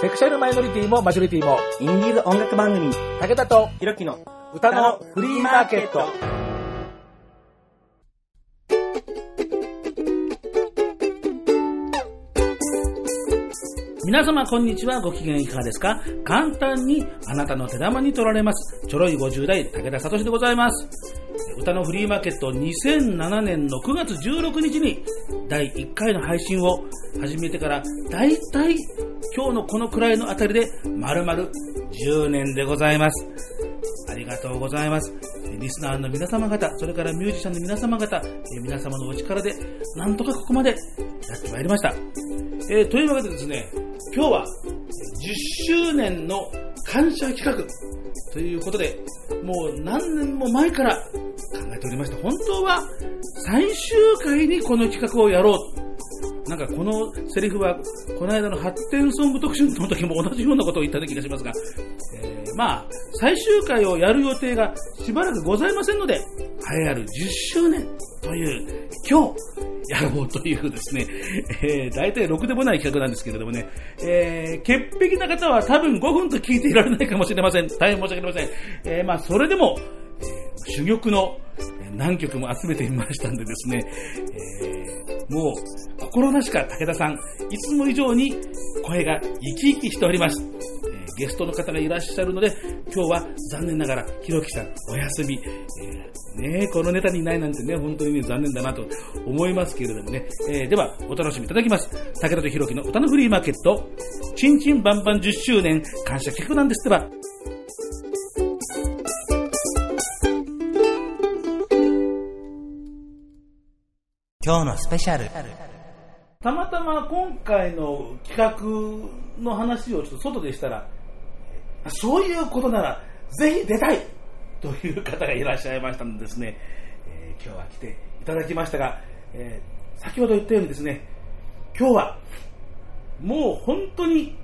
セクシャルマイノリティもマジョリティも、インディーズ音楽番組、武田とひろきの歌のフリーマーケット。皆様こんにちは。ご機嫌いかがですか？簡単にあなたの手玉に取られます。ちょろい50代武田聡でございます。歌のフリーマーケット2007年の9月16日に第1回の配信を始めてからだいたい今日のこのくらいのあたりで丸々10年でございますありがとうございます。リスナーの皆様方、それからミュージシャンの皆様方、皆様のお力で、なんとかここまでやってまいりました。えー、というわけでですね、今日は10周年の感謝企画ということで、もう何年も前から考えておりました。本当は最終回にこの企画をやろうなんかこのセリフは、この間の発展ソング特集の時も同じようなことを言った気がしますが、えー、まあ、最終回をやる予定がしばらくございませんので、栄えある10周年という、今日、やろうというですね、えー、大体ろくでもない企画なんですけれどもね、えー、潔癖な方は多分5分と聞いていられないかもしれません。大変申し訳ありません。えー、まあ、それでも、えー、珠玉の何曲も集めてみましたんでですね、えー、もう心なしか武田さん、いつも以上に声が生き生きしております。えー、ゲストの方がいらっしゃるので、今日は残念ながら、ひろきさんお休み。えー、ねこのネタにいないなんてね、本当にね、残念だなと思いますけれどもね。えー、では、お楽しみいただきます。武田とひろきの歌のフリーマーケット、ちんちんバンバン10周年感謝企画なんですってば。今日のスペシャル。たまたま今回の企画の話をちょっと外でしたら、そういうことならぜひ出たいという方がいらっしゃいましたのでですね、えー、今日は来ていただきましたが、えー、先ほど言ったようにですね、今日はもう本当に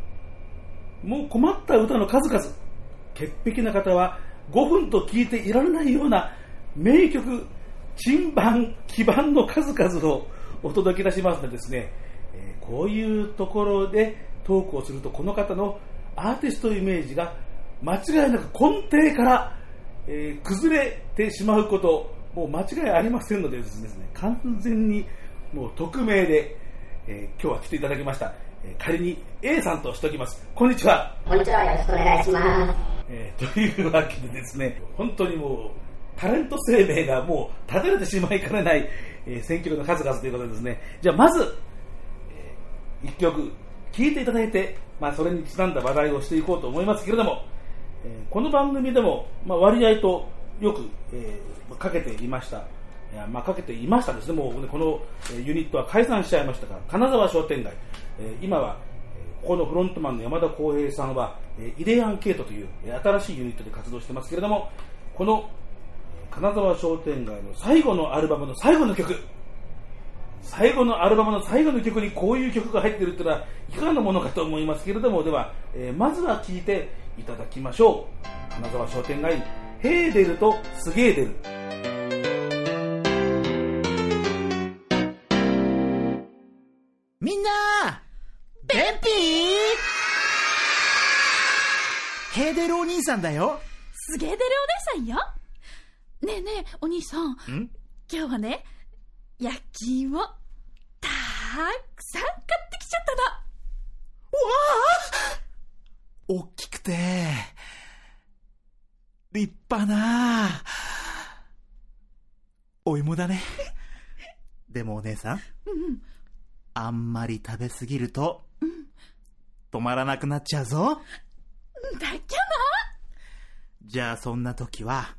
もう困った歌の数々、潔癖な方は5分と聞いていられないような名曲、珍版、基盤の数々をお届けいたしますのでですね、えこういうところでトークをするとこの方のアーティストイメージが間違いなく根底から、えー、崩れてしまうこともう間違いありませんのでですね完全にもう匿名で、えー、今日は来ていただきました、えー、仮に A さんとしておきます。こんにちは。こんにちは。よろしくお願いします、えー、というわけでですね本当にもうタレント生命がもう立てれてしまいかねない、えー、選曲の数々ということですね、じゃあまず、えー、1曲聴いていただいて、まあ、それにちなんだ話題をしていこうと思いますけれども、えー、この番組でも、まあ、割合とよく、えー、かけていました。いやまあ、かけていましたですね、もう、ね、このユニットは解散しちゃいましたが、金沢商店街、えー、今はここのフロントマンの山田浩平さんは、えー、イデアンケートという、新しいユニットで活動してますけれども、この金沢商店街の最後のアルバムの最後の曲。最後のアルバムの最後の曲にこういう曲が入っているというのはいかがなものかと思いますけれども。では、えー、まずは聴いていただきましょう。金沢商店街ヘーデルとスゲーデル。みんなベンピー！ヘーデルお兄さんだよ。スゲーデルお姉さんよねえねえ、お兄さん。ん？今日はね、焼き芋、たくさん買ってきちゃったの。わあ大きくて、立派な、お芋だね。でもお姉さん。うん、あんまり食べすぎると、うん、止まらなくなっちゃうぞ。だっけなじゃあそんな時は、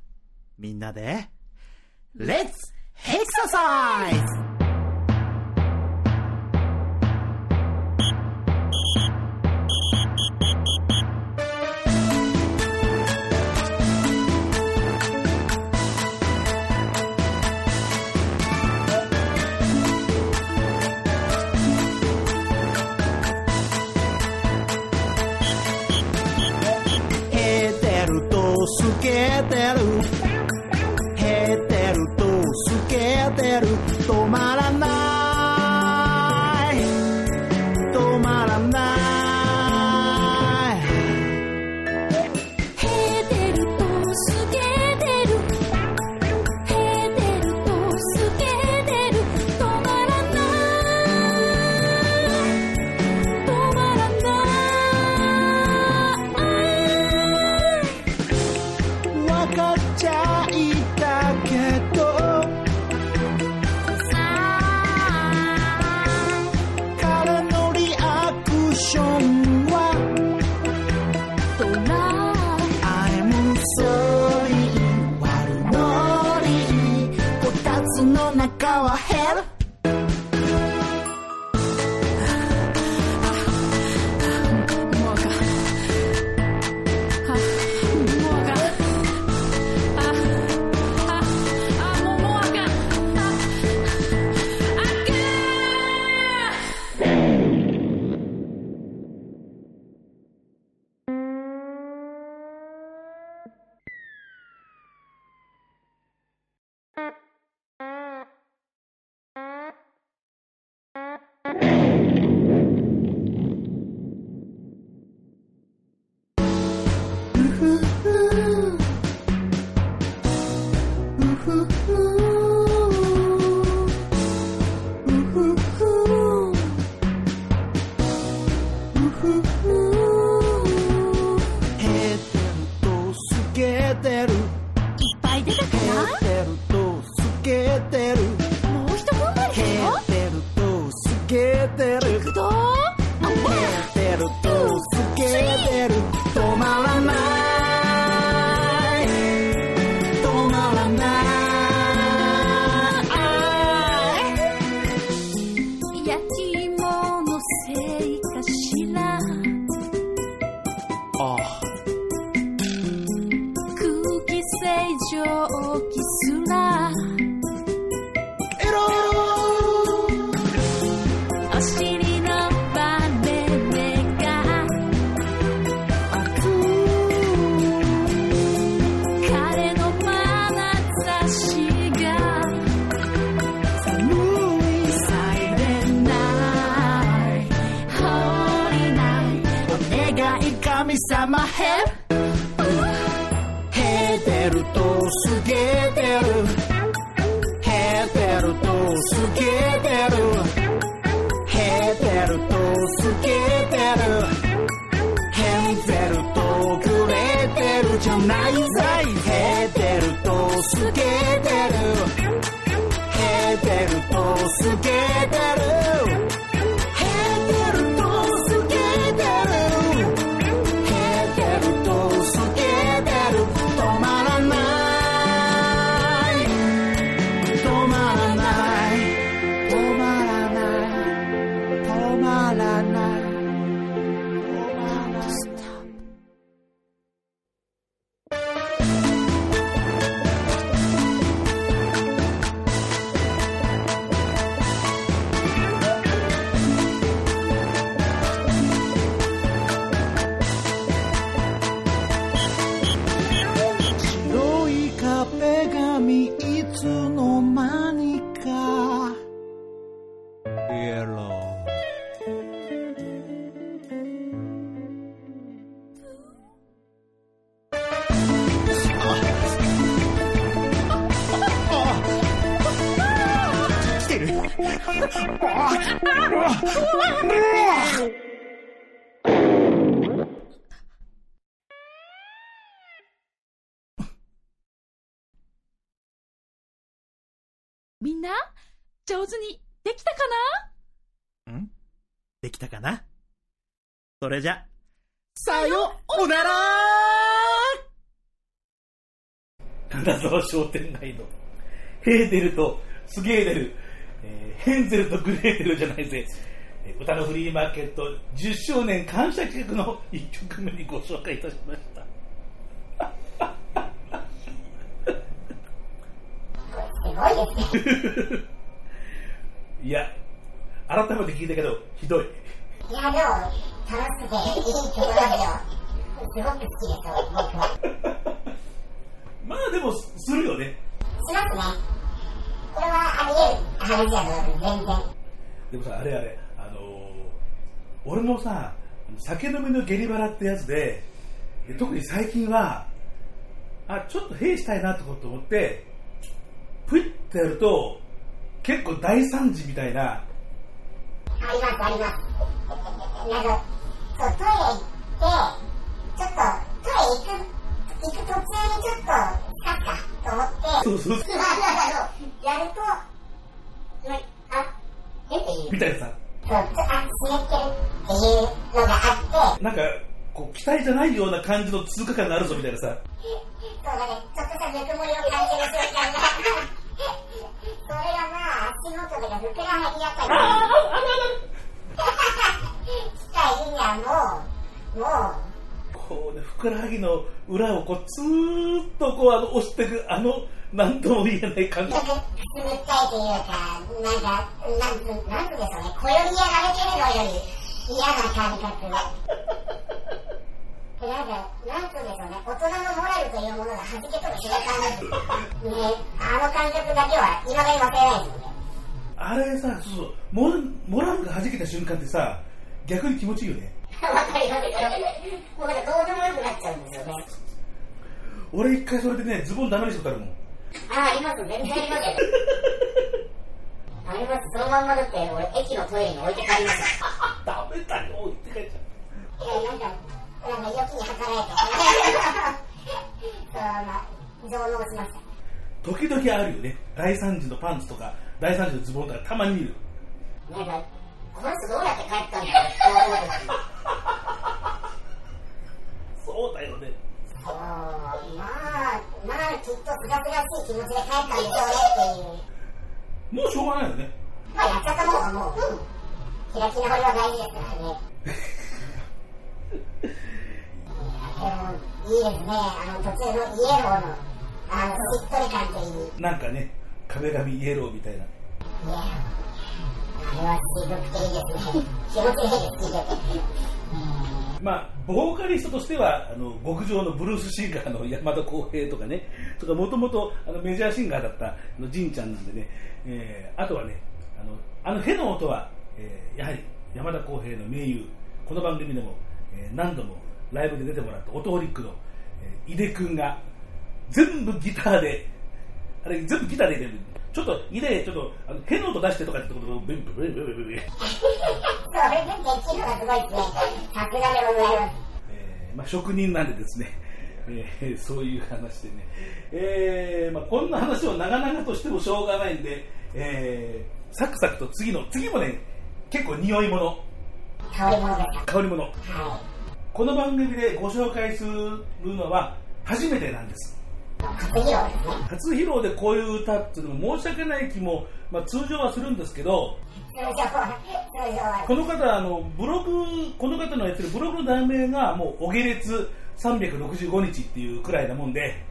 みんなで、レッツエクササイズ透けてる。みんな上手にできたかな？ん？できたかな？それじゃ、さようなら！金沢商店街のヘーデルとスゲーデル、えーヘンゼルとグレーテルじゃないぜ、えー歌のフリーマーケット10周年感謝企画の1曲目にご紹介いたしました。いや、改めて聞いたけど、ひどい。いや、でも、楽しくて、いい曲だけど、すごく好きですよ、僕は。まあでも、するよね。しますね。これはあり得る話だと全然。でもさ、あれあれ、あのー俺もさ、酒飲みのゲリバラってやつで、で特に最近は、あ、ちょっと兵したいなと思って、プイッてやると、結構大惨事みたいな、あります、あります。なんか、そう、トイレ行って、ちょっと、トイレ行く、行く途中にちょっと、使ったと思って、そうそうそう、あの、やると、まあ、えっていう。みたいなさ、そう、ちょあ、湿ってるっていうのがあって、なんか、こう、期待じゃないような感じの通過感があるぞみたいなさ。そうだね、ちょっとしたぬくもりを感じる瞬間が。それがまあ、足元とかふくらはぎあ たりに来た日にはもう、もこうね、ふくらはぎの裏をこう、ずーっとこう、あの、押していく、あの、なんとも言えない感う、覚ちょっ。とくすぐったいというか、なんか、なんつ、なんつうんでしょうね、小よりやられてるのより嫌な感覚。なんか、なんつうんでしょうね、大人のモラルというものが弾け飛ぶ瞬間です。ね、あの感覚だけは、未だに忘れないですね。あれさ、そうそう、モモラルが弾けた瞬間ってさ、逆に気持ちいいよね。わかります。よ。もうなんかどうでもよくなっちゃうんです。よね。俺一回それでね、ズボンダメにしたことあるもん。あ、あります、全然あります。あります、そのまんまだって、俺、駅のトイレに置いて帰りました。ダメだよ、置いて帰っちゃう。いや、なんか、なんか、良きに計らえて。そう、まあ、上納しました。時々あるよね。大惨事のパンツとか、大惨事のズボンとかたまにいる。なんか、この人どうやって帰ったなんかね、壁紙イエローみたいな。いや、あれは渋くていいですね。気持ちいいです、聞いてて。まあ、ボーカリストとしては、あの、極上のブルースシンガーの山田康平とかね、とか、もともとあのメジャーシンガーだったあのジンちゃんなんでね、えーあとはね、あの、あの、への音は、えーやはり山田康平の名優、この番組でも、えー何度もライブで出てもらったオトホリックの、えー井出くんが、全部ギターで、あれ、全部ギターで入れる。ちょっと、井出、ちょっと、あの、への音出してとかってことを、ブンブンブンブンブンブンそれでできるのがすごいですね。さすがでございます。えーまあ、職人なんでですね、えーそういう話でね、えーまあ、こんな話を長々としてもしょうがないんで、えーサクサクと次の、次もね、結構匂い物、香り物でした。香り物。はいこの番組でご紹介するのは初めてなんです。い。初披露ですね。初披露でこういう歌っていうのも申し訳ない気も、まあ、通常はするんですけど、通常は、通常は。この方、あの、ブログ、この方のやってるブログの題名がもう、お下列365日っていうくらいなもんで、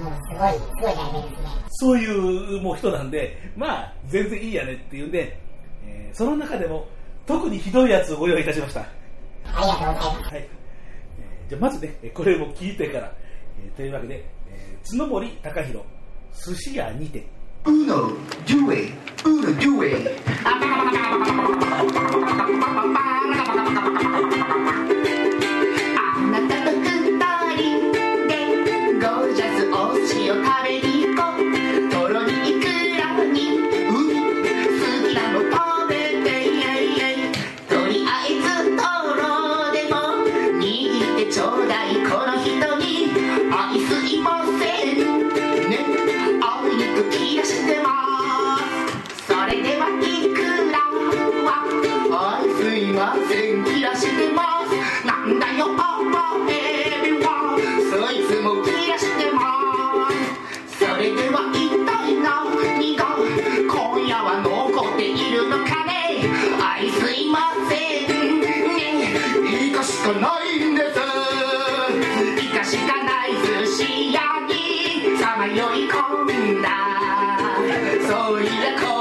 もうすごい、すごい題名ですね。そういうもう人なんで、まあ、全然いいやねっていうんで、えーその中でも、特にひどいやつをご用意いたしました。ありがとうございます。はい。えーじゃあ、まずね、えーこれも聞いてから、えーというわけで、えー角森隆弘、寿司屋にて、Uno, due, uno, due. あなたと二人でゴージャスお寿司を食べないんです。イカしかない寿司屋にさまよい込んだそういや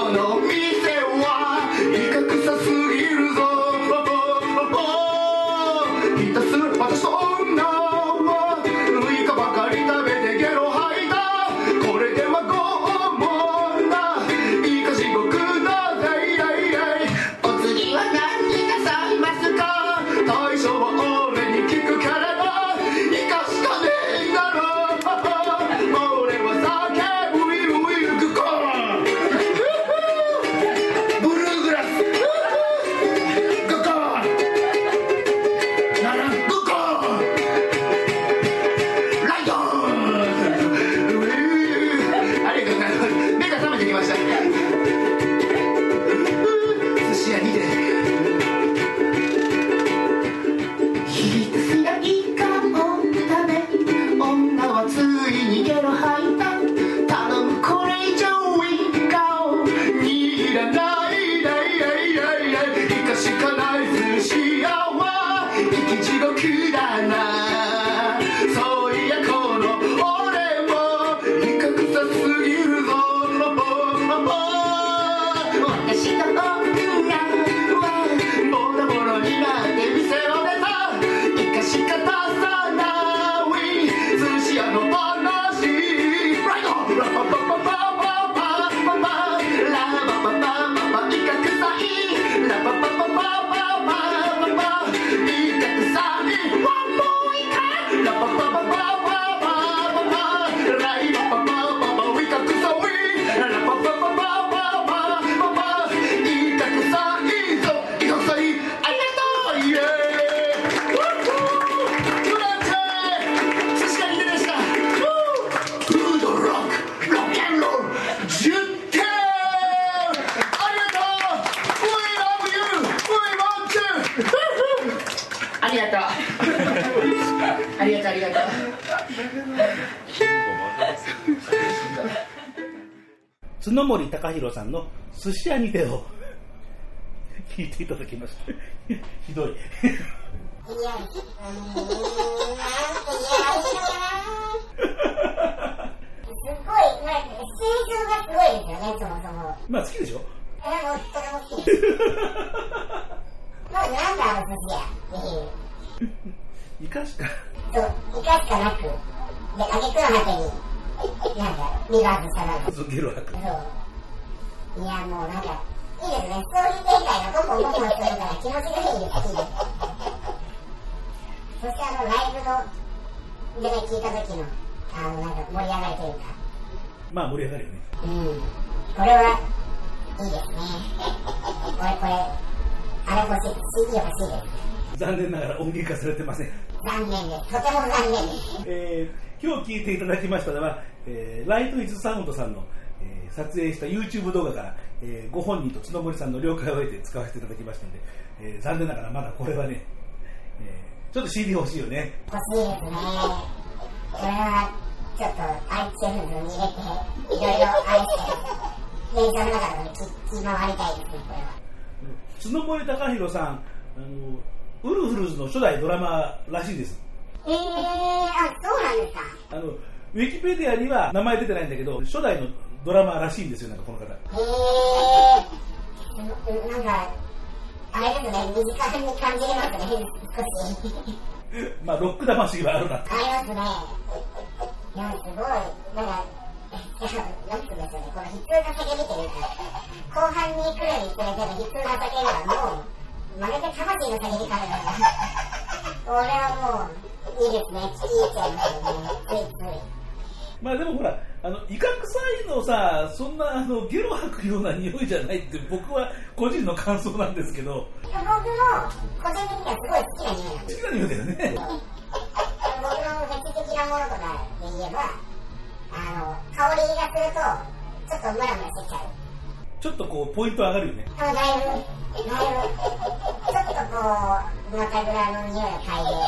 リバースしたなんか。ゲロ吐く。そう。いや、もうなんか、いいですね。ストーリー展開がポンポンポンポンするから気持ちがいいです。いいです。そしてあの、ライブの、でね、聞いた時の、あの、なんか盛り上がりというか、まあ盛り上がるよね。うん。これは、いいですね。これ、これ、あれ欲しい、CD 欲しいです。残念ながら音源化されてません。残念です。とても残念です。えー今日聞いていただきましたのは、えーライトイズサウンドさんの、えー撮影した YouTube 動画から、えーご本人と角森さんの了解を得て使わせていただきましたので、えー残念ながらまだこれはね、えーちょっと CD 欲しいよね。欲しいですね。これは、ちょっと iTunes に入れて、いろいろあれして、電車の中で聞き回りたいですね、これは。角森隆弘さん、あの、ウルフルズの初代ドラマーらしいです。えー、あ、そうなんですか。あの、ウィキペディアには名前出てないんだけど、初代のドラマーらしいんですよ、なんかこの方。えー、なんか、あれですね、身近に感じれますね、少し。まあ、ロック魂はあるな。ありますね。いや、すごい、なんか、なんつうんですよね、この悲痛な叫びというか、後半に来るにつれての悲痛な叫びはもう、まるで魂の叫びからだから、これはもう、いいですね、聞いいますよね、ついつい。まあでもほら、あの、イカ臭いのさ、そんなあの、ゲロ吐くような匂いじゃないって僕は個人の感想なんですけど、僕も、個人的にはすごい好きな匂いなんです好きな匂いだよね。僕のフェチ的なものとかで言えば、あの、香りがすると、ちょっとムラムラしてきちゃう。ちょっとこう、ポイント上がるよね。だいぶ、だいぶ、ちょっとこう、中蔵の匂いを嗅いで、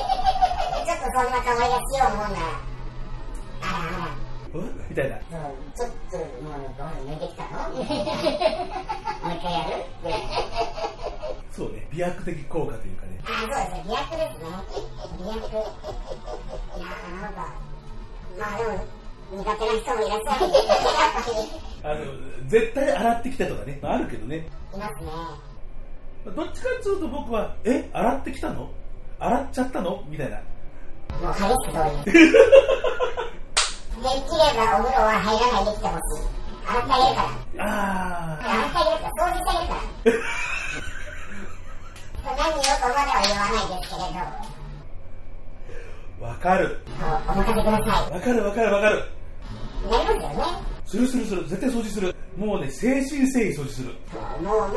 ちょっとそんな香りがしようもんなら、あらあら、うんみたいな。ちょっともうご飯抜いてきたの？もう一回やるそうね、美白的効果というかね。あ、そうですね、美薬ですね。美薬。いやー、なんか、まあでも、苦手な人もいらっしゃるんで、あの、絶対洗ってきたとかね、まああるけどね。いますね。どっちかっていうと僕は、え、洗ってきたの？洗っちゃったの？みたいな。もう激しく通り できればお風呂は入らないできてほしい。洗ってあげるから。あ洗ってあげるから、掃除してるから。何をとまでは言わないですけれど、わかる。お任せくださいわかるわかるわかる。い。なりますよね。するするする。絶対掃除する。もうね、精神誠意掃除する。もう、もう、も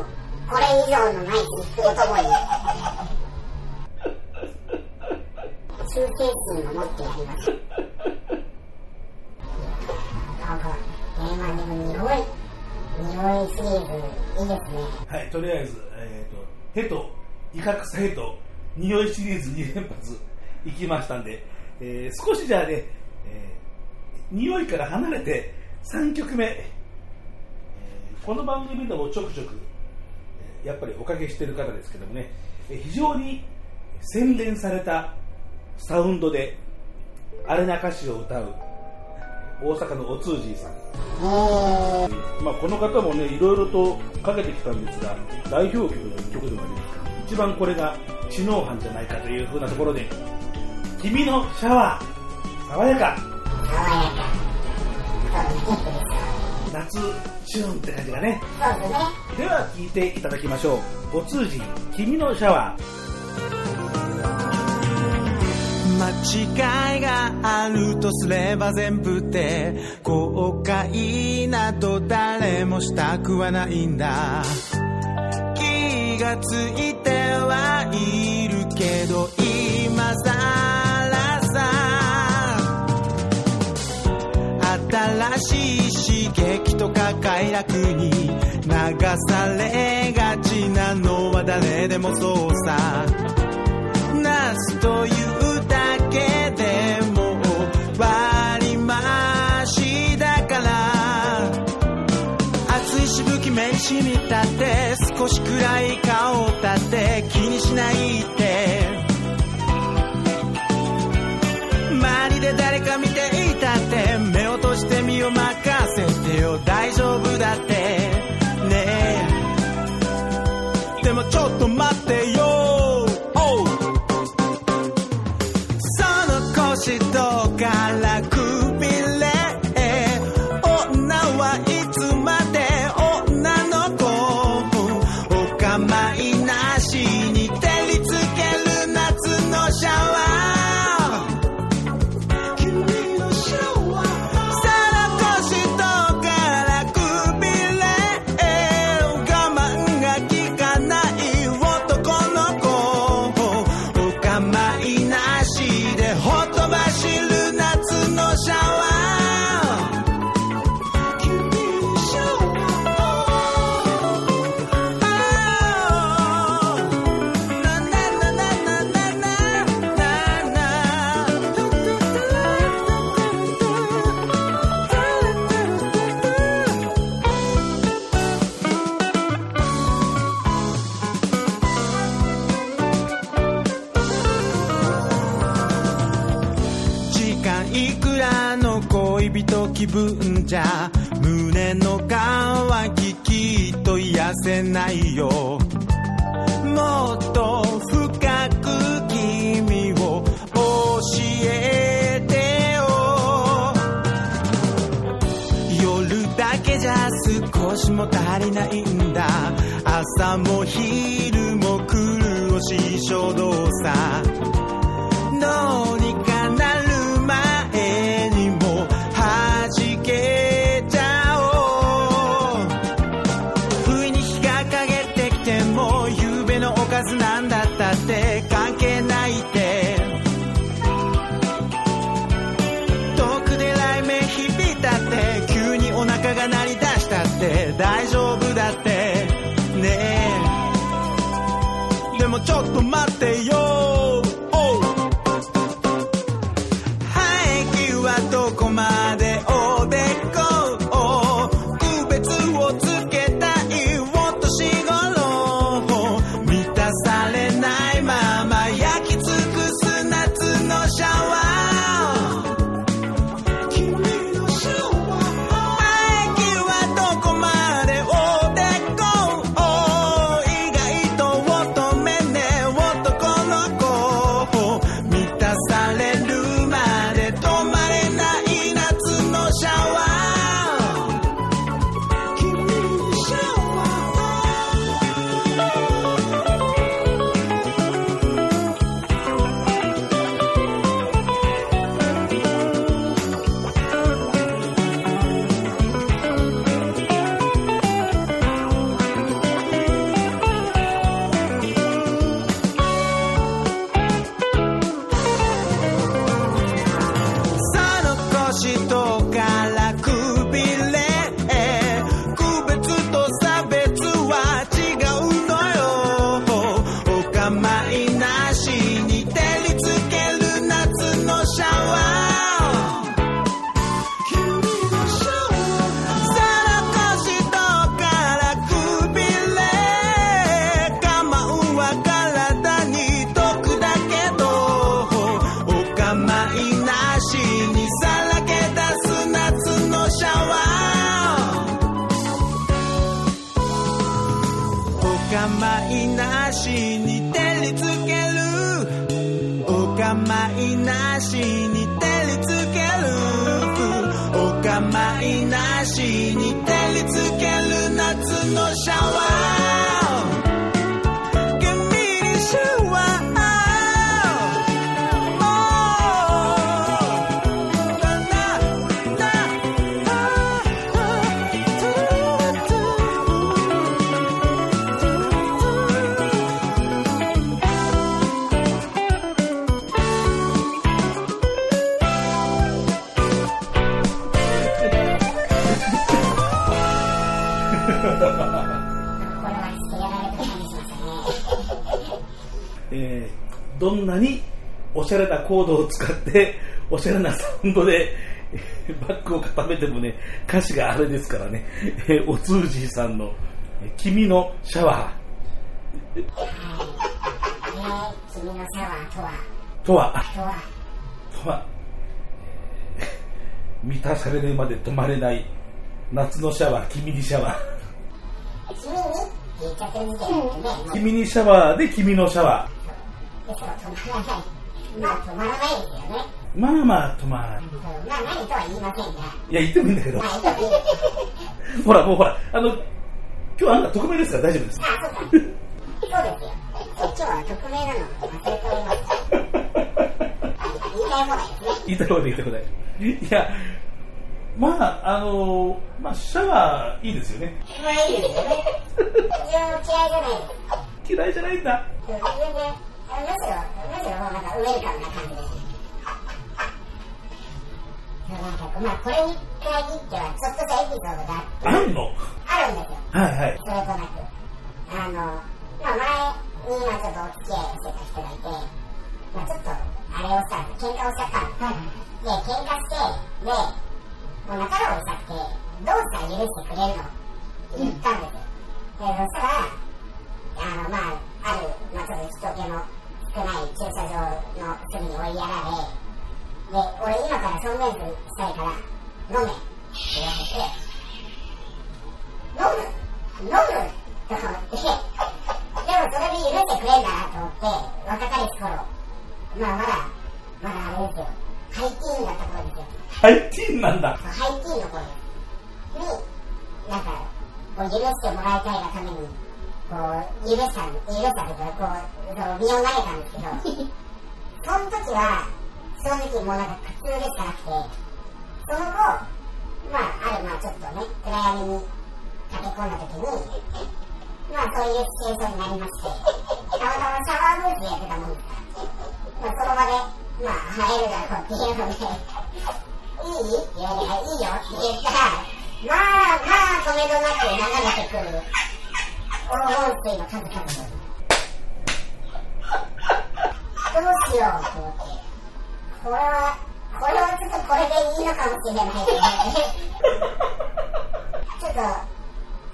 う、これ以上のない肉とともに、忠誠心を持ってやります。なんか、えー、まあでも匂い、匂いシリーズ、いいですね。はい、とりあえず、えっ、と、ヘと、威嚇さヘと、匂いシリーズ2連発いきましたんで、えー少しじゃあね、えー匂いから離れて3曲目、えーこの番組でもちょくちょく、えーやっぱりおかけしてる方ですけどもね、えー非常に洗練されたサウンドで、アレナ歌詞を歌う、大阪のお通じいさん。まあ、この方もね、いろいろとかけてきたんですが、代表曲の一曲でもあります一番これが知能犯じゃないかというふうなところで、君のシャワー、爽やか。夏チューンって感じがね。そうですね。では聴いていただきましょう。お通じ、君のシャワー。間違いがあるとすれば全部で後悔など誰もしたくはないんだ。気がついてはいるけど今さらさ。新しい刺激とか快楽に流されがちなのは誰でもそうさ。ますというだけでもわりましだから。熱いしぶき目にしみたって少しくらい顔を立て気にしないって。周りで誰か見ていたって。目を閉じて身を任せてよ。大気分じゃ胸の渇ききっと癒せないよ。もっと深く君を教えてよ。夜だけじゃ少しも足りないんだ。朝も昼も苦しい衝動さしゃれなコードを使っておしゃれなサウンドで バックを固めてもね歌詞があれですからね。お通じさんの「君のシャワー」君のシャワーとは？とは。とは？満たされるまで止まれない夏のシャワー君にシャワー。君に？シャワーで君のシャワー。まあ止まらないですよね。ー。まあまあ止まらない。うんまあ何とは言いませんが、いや、言ってもいいんだけど。ほら、もうほら、あの、今日あんた匿名ですから大丈夫です。あ、そうか。そうですよ。今日は匿名なの忘れておりました。あ言いたい放題ですね。言いたいこと言いたいことない。いや、まあ、あのまあ、シャワーいいですよね。まあいいですよね。嫌いじゃないです。嫌いじゃないんだ。全然、あむしろ、むしろなんかウェルカムな感じです。そうなんかまあこれに限ってはちょっとしたエピソードがあって、あんのあるんですよ。はいはい。それとなく。あの、まあ前にまあちょっとお付き合いしてた人がいて、まあちょっとあれをしたんです喧嘩をしちゃったんです。で、喧嘩して、で、もう仲直りしたくて、どうしたら許してくれるのって言ったんですよ。で、そしたら、あの、まあ、ある、まあちょっと人気の少ない駐車場の隅に追いやられ、で、俺今から正面したいから、飲めって言われて、飲む飲むと思って、でもそれで許してくれんだ。なと思って、若かりし頃、まあまだ、まだ。あれですよ、ハイティーンだ。った頃ですよ。ハイティーンなんだ。ハイティーンの頃に、なんか、こう許してもらいたいがために、こう、許した、許したというか、こう、その身を投げたんですけど、その時は、正直もうなんか苦痛でしかなくて、その後、まあ、ある、まあちょっとね、暗闇に駆け込んだ時に、まあそういうシチュエーションになりまして、たまたまシャワーブースでやってたもんですから、まあその場で、まあ入るだろうっていうので、いいって言われたら、いいよって言ったら、まあまあ止めどなく流れてくる、黄金水の数々。どうしようと思って。これは、これはちょっとこれでいいのかもしれないけど、ちょっと、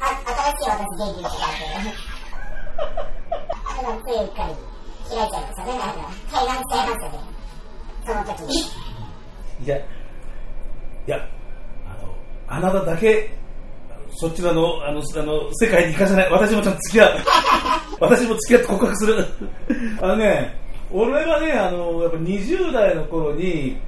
あ新しい私デビューしたけど、なんかついうっかり開いちゃいましたね、なんか、対談しちゃいましたね、その時に。いや、いや、あの、あなただけ、そちらの、あの、あの、世界に行かせない。私もちゃんと付き合う。私も付き合って告白する。あのね、俺がね、あの、やっぱ20代の頃に、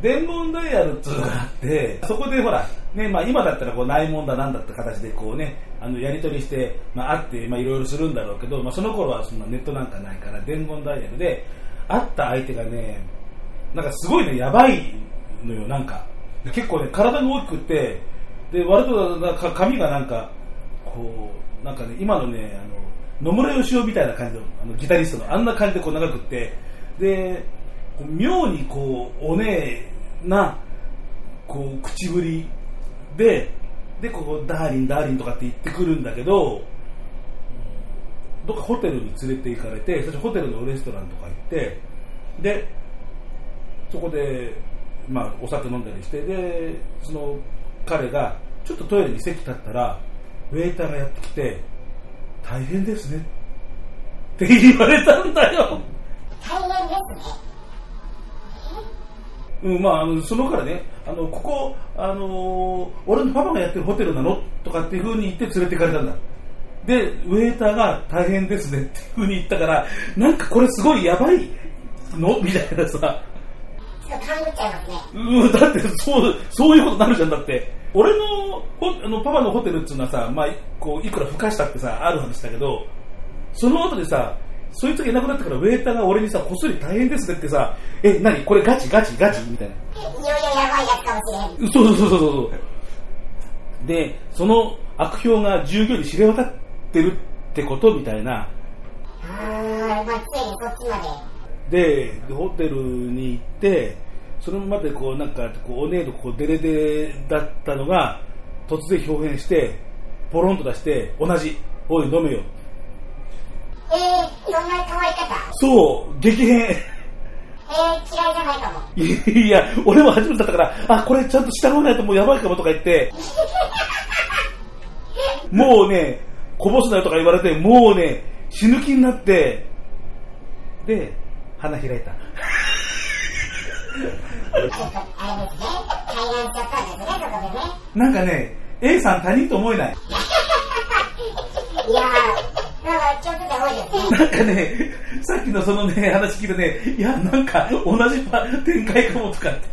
伝言ダイヤルっていうのがあって、そこでほら、ね、まあ今だったらこう内門だなんだって形でこうね、あの、やり取りして、まあ会って、まあいろいろするんだろうけど、まあその頃はそんなネットなんかないから、伝言ダイヤルで、会った相手がね、なんかすごいね、やばいのよ、なんか。結構ね、体が大きくて、で、割となんか髪がなんか、こう、なんかね、今のね、あの、野村義雄みたいな感じの、あのギタリストの、あんな感じでこう長くって、で、妙にこう、おねえな、こう、口ぶりで、で、ここ、ダーリン、ダーリンとかって言ってくるんだけど、どっかホテルに連れて行かれて、そしてホテルのレストランとか行って、で、そこで、まあ、お酒飲んだりして、で、その彼が、ちょっとトイレに席立ったら、ウェイターがやってきて、大変ですね。って言われたんだよ。大変ですね。うん、まあ、そのからね、あの、ここ、あのー俺のパパがやってるホテルなの？とかっていう風に言って連れて行かれたんだ。で、ウェイターが大変ですねっていう風に言ったから、なんかこれすごいやばいの？みたいなさ、ちゃいますね。うん、だってそう、そういうことになるじゃん、だって。俺のほあのパパのホテルっていうのはさ、まあ、こういくらふかしたってさ、ある話だけど、その後でさ、そいつがいなくなってからウェイターが俺にさ、こっそり大変ですねってさ、え、何？これガチ？ガチ？ガチ？みたいな。いよいよやばいやつかもしれん。そうそうそうそうそう。で、その悪評が従業員に知れ渡ってるってことみたいな。あー、まあ、ついにそっちまで。で、ホテルに行って、それまでこうなんか、こうお姉とこうデレデレだったのが、突然表変して、ポロンと出して、同じ、おい飲めよ。えー、そんな変わり方？そう、激変。えー、嫌いじゃないかも。いや、俺も初めてだったから、あ、これちゃんと従わないともうやばいかもとか言って、もうね、こぼすなよとか言われて、もうね、死ぬ気になって、で、花開いた。なんかね、A さん他人と思えない。いやー、なんかね。さっきのそのね、話聞いてね、いや、なんか同じパ展開かもとかって。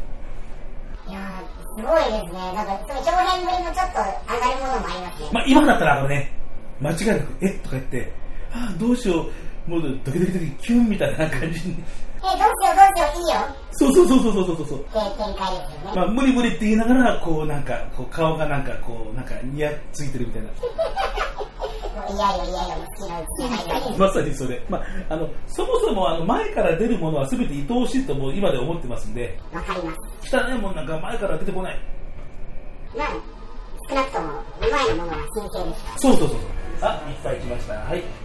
いやー、すごいですね。なんか、その長編ぶりのちょっと上がるものもありますね。まあ、今だったらあのね、間違いなく、えとか言って、ああ、どうしよう、もうドキドキドキ、キュンみたいな感じに。え、どうしようどうしよう、いいよ。そうそうそうそうそうそうそう。ですよね。まあ、無理無理って言いながら、こうなんか、こう顔がなんか、こう、なんか、ニヤついてるみたいな。いやいやいやいや。まさにそれ。まあ、あの、そもそもあの前から出るものは全て愛おしいともう今で思ってますんで、わかります。汚いもんなんか前から出てこない。まあ、少なくとも、前のものは新鮮です。そうそうそうそう。あ、いっぱい来ました。はい。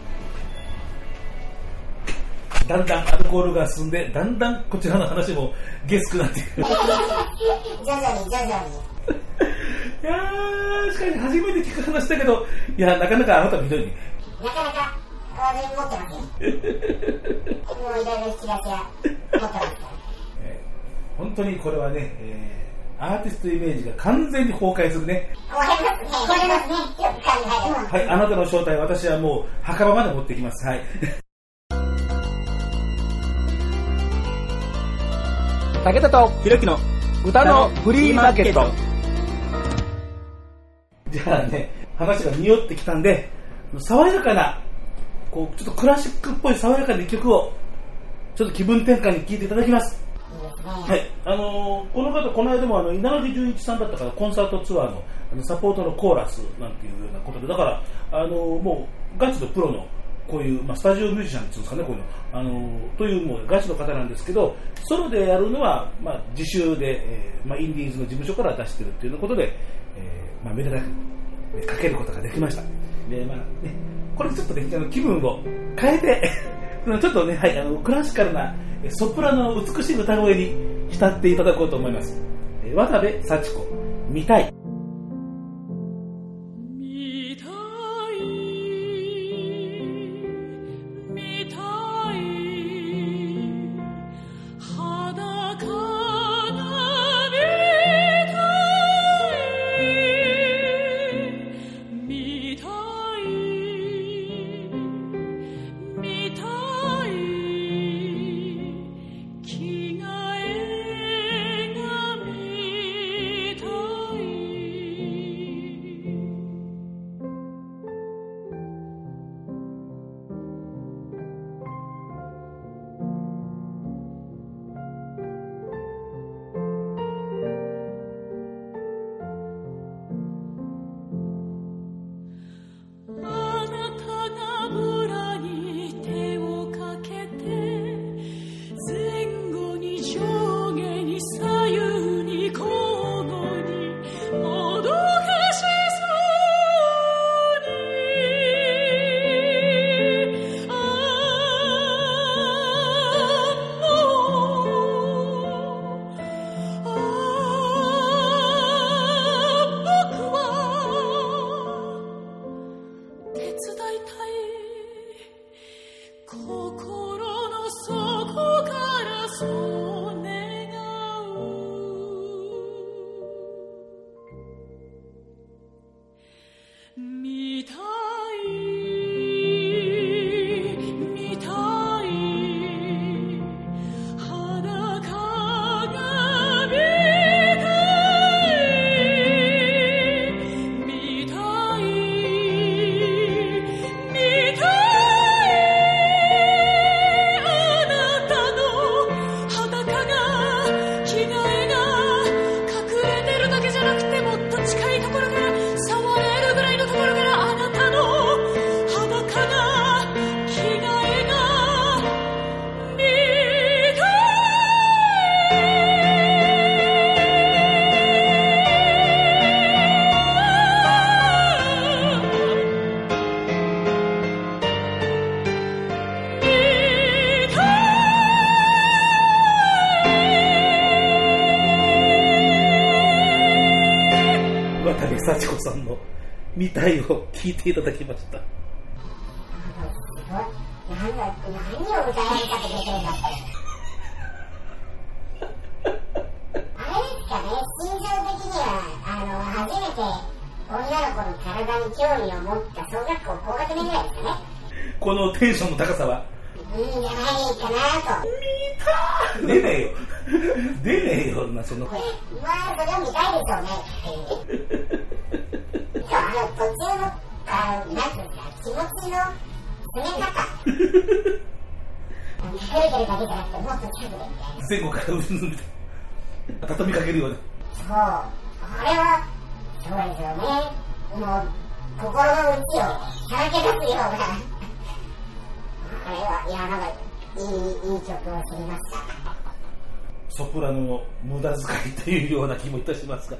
だんだんアルコールが進んで、だんだんこちらの話もゲスくなってくる。徐々に徐々に。いやー、しかし初めて聞く話だけど、いや、なかなかあなたもひどいね。なかなか、私持ってますよ。もういろいろ引き出しは持ってますから。えー本当にこれはね、えーアーティストイメージが完全に崩壊するね。壊れますね。壊れますね。よく考え。はい、あなたの正体、私はもう墓場まで持ってきます。はい。武田とひろきの歌のフリーマーケット。じゃあね、話が匂ってきたんで、爽やかな、こう、ちょっとクラシックっぽい爽やかな一曲を、ちょっと気分転換に聴いていただきます。はい。あのーこの方、この間もあの、稲垣淳一さんだったから、コンサートツアーのあのサポートのコーラスなんていうようなことで、だから、あのーもう、ガチのプロの、こういう、まあ、スタジオミュージシャンっていうんですかね、こういうの。あのという、もう、ガチの方なんですけど、ソロでやるのは、まあ、自主で、えーまあ、インディーズの事務所から出してるっていうことで、えーまあ、めでたく、えーかけることができました。で、まあね、これちょっとね、あの気分を変えて、ちょっとね、はい、あの、クラシカルな、ソプラノの美しい歌声に浸っていただこうと思います。えー渡部幸子、見たい。渡部幸子さんのみたいを聞いていただきました。何を歌い上げさせてくれてるんだって。あれですかね、心情的には、あの、初めて女の子の体に興味を持った小学校高学年ぐらいですかね。このテンションの高さは？畳みかけるような。そう、これは、そうですよね。もう、心の内をさらけ出すような。これは、いや、なんか、いい、いい曲を知りました。ソプラノの無駄遣いというような気もいたしますが、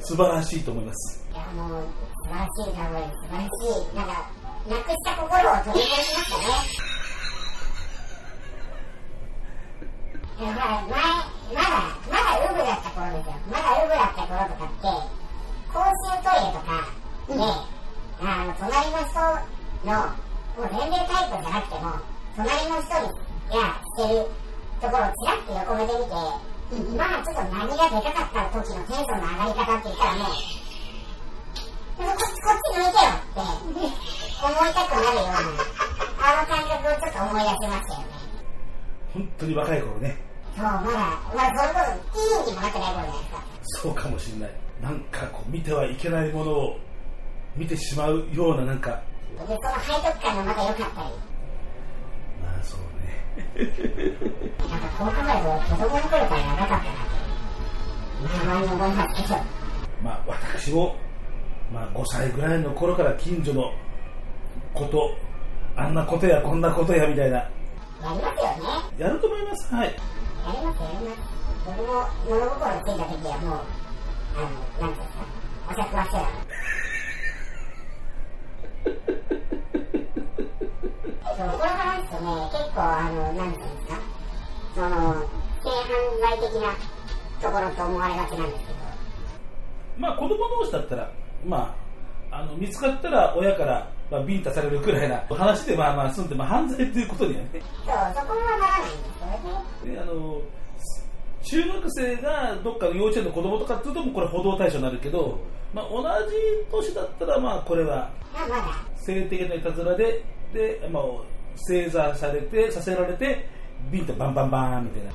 素晴らしいと思います。いや、もう、素晴らしい歌声、素晴らしい。なんか、なくした心を取り戻しましたね。いや、ほら、前、まだ、まだウブだった頃ですよ。まだウブだった頃とかって、公衆トイレとかで、あの、隣の人の、もう全然タイプじゃなくても、隣の人に、いや、してるところをちらっと横目で見て、まあちょっと何がでかかった時のテンションの上がり方って言ったらもう、でもこっち、こっち抜いてよって思いたくなるような、あの感覚をちょっと思い出しましたよね。本当に若い頃ね、そう、まだ、まだそれこそ、ティーンにもなってない頃じゃないですか。そうかもしれない。なんかこう、見てはいけないものを見てしまうような、なんか、で、その背徳感がまた良かったり、まあそうね。なんかこう考えると、子供の頃から長かったなって、たまに思いますけど、まあ私も、まあ5歳ぐらいの頃から近所のこと、あんなことやこんなことやみたいな、やりますよね。やると思います。はい。やりますやります。僕も物心つい。た時はもう、あの、なんてい。うんですか、お酌はしてた。この話ってね、結構あの、なんてい。うんですか、その、性犯罪的なところと思われがちなんですけど、まあ子供同士だったら、まあ、あの見つかったら親から、まあ、ビンタされるくらいな話でまあまあ済んで、まあ、犯罪ということにはねそう、そこはならないんですよね。であの中学生がどっかの幼稚園の子供とかっていうとこれ補導対象になるけど、まあ、同じ年だったらまあこれは性的ないたずらでで、まあ、正座されてさせられてビンタバンバンバーンみたいな。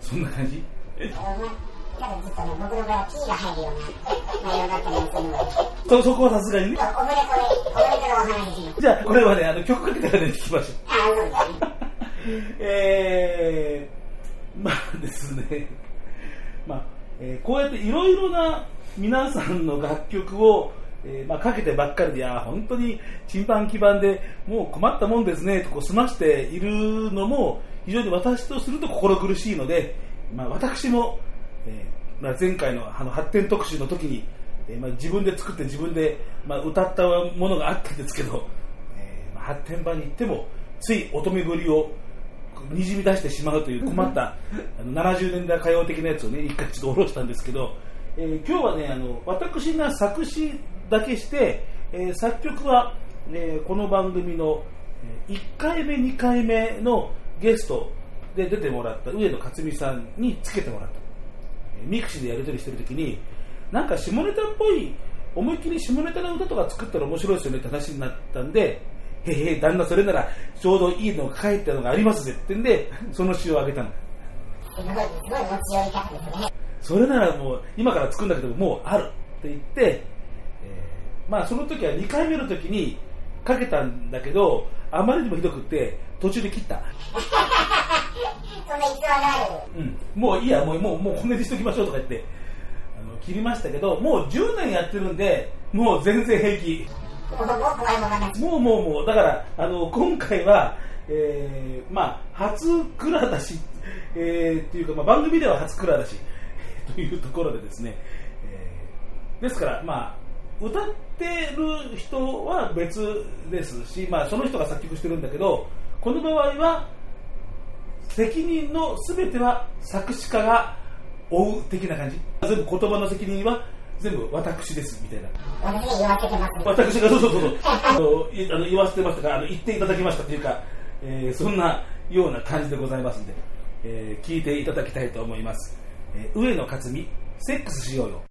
そんな感じ？ずっとね、僕の場合は P が入るような内容だったりするので、そ そこはさすがにねオフレコで、オフレコでお話しします。じゃあこれはねあの曲かけてからね聞きましょうあ、そうですね。えー、まあですね、まあえーこうやっていろいろな皆さんの楽曲を、えーまあ、かけてばっかりで、いや本当にチンパン基盤でもう困ったもんですねとこう済ましているのも非常に私とすると心苦しいので、まあ、私も、えーまあ、前回のあの発展特集の時に、えーまあ、自分で作って自分で、まあ、歌ったものがあったんですけど、えーまあ、発展場に行ってもつい乙女ぶりをにじみ出してしまうという困った あの70年代歌謡的なやつをね一回ちょっと下ろしたんですけど、えー今日はねあの私が作詞だけして、えー作曲は、えーこの番組のえー1回目2回目のゲストで出てもらった上野克美さんにつけてもらった。えーミクシーでやり取りしてる時になんか下ネタっぽい思いっきり下ネタの歌とか作ったら面白いですよねって話になったんでへへ旦那それならちょうどいいのが書いたのがありますぜってんでその詩をあげたのすごい、すごい持ち寄り方ですね。それならもう今から作るんだけどもうあるって言って、えまあその時は2回目の時にかけたんだけどあまりにもひどくって途中で切った、そんな逸話。うん、もういいやもうもうもうこんなにしときましょうとか言って。あの切りましたけどもう10年やってるんでもう全然平気。もう、もうもうだからあの今回は、えーまあ初クラだし、えーっていうか、まあ、番組では初クラだし というところでですね、えーですからまあ歌ってる人は別ですし、まあ、その人が作曲してるんだけどこの場合は責任の全ては作詞家が負う的な感じ。全部言葉の責任は全部私ですみたいな。私がそうそうそう。あのいあの言わせてましたからあの言っていただきましたというか、えー、そんなような感じでございますんで、えー、聞いていただきたいと思います、えー、上野克美セックスしようよ。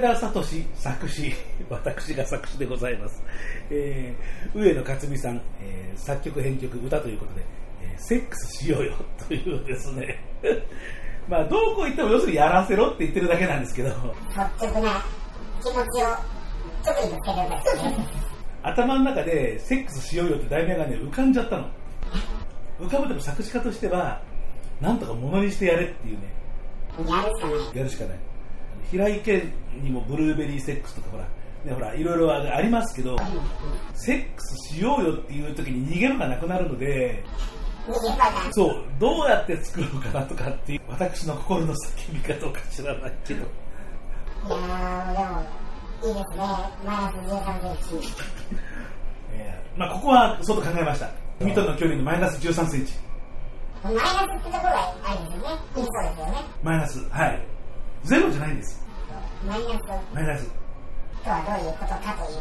田聡作詞、私が作詞でございます。えー上野克美さん、えー作曲編曲歌ということで、えーセックスしようよというですね。まあ、どうこう言っても要するにやらせろって言ってるだけなんですけど、率直な気持ちを直にぶつけ。頭の中でセックスしようよって題名がね、浮かんじゃったの。浮かぶでも作詞家としては、なんとかものにしてやれっていうね、やるしかない。やるしかない。平井堅にもブルーベリーセックスとかほら、ね、ほら、いろいろありますけど、セックスしようよっていう時に逃げるがなくなるので。そう、どうやって作ろうかなとかっていう、私の心の叫びかどうか知らないけど、いやー、でも、いいですね。マイナス13センチ。えーまあ、ここは相当考えました。海との距離のマイナス13センチ。マイナスってところがあるんですよね。いいそうですよね。マイナス、はい。ゼロじゃないんです。マイナスマイナス。とはどういうことかという。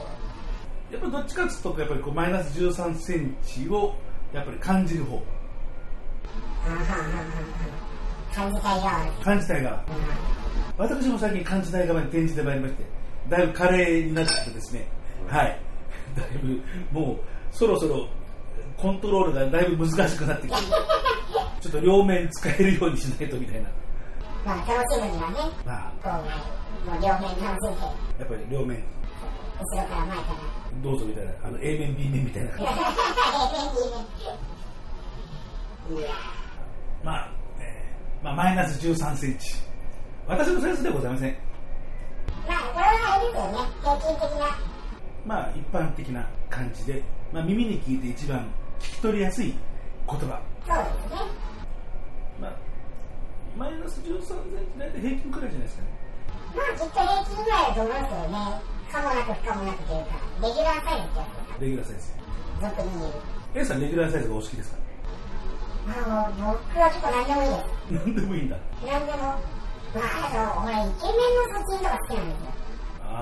やっぱりどっちかっていうと、やっぱりこうマイナス13センチをやっぱり感じる方、感じたい側。感じたい側。私も最近感じたい側に転じてまいりまして、だいぶ華麗になってきてですね、はい。だいぶもうそろそろコントロールがだいぶ難しくなってきて、ちょっと両面使えるようにしないとみたいな。まあ、楽しむにはね、まあ、こう、もう両面楽しんで、やっぱり両面後ろから前から。どうぞみたいな、あの A 面 B 面みたいな 感じ。いやまあ、えーまあ、マイナス13センチ。私のセンスではございません。まあ、これはあれですよね。平均的な。まあ、一般的な感じで、まあ、耳に聞いて一番聞き取りやすい言葉。そうですね。まあ、マイナス13センチ、大体平均くらいじゃないですかね。まあ、きっと平均ぐらいだと思いますよね。かもなく不可もなくというか、レギュラーサイズってやつ。レギュラーサイズ。俗に言う。A さん、レギュラーサイズがお好きですかまあ、もう僕はちょっと何でもいいです。何でもいいんだ。何でも。まあ、あと、俺、イケメンの写真とか好きなんですよ。あ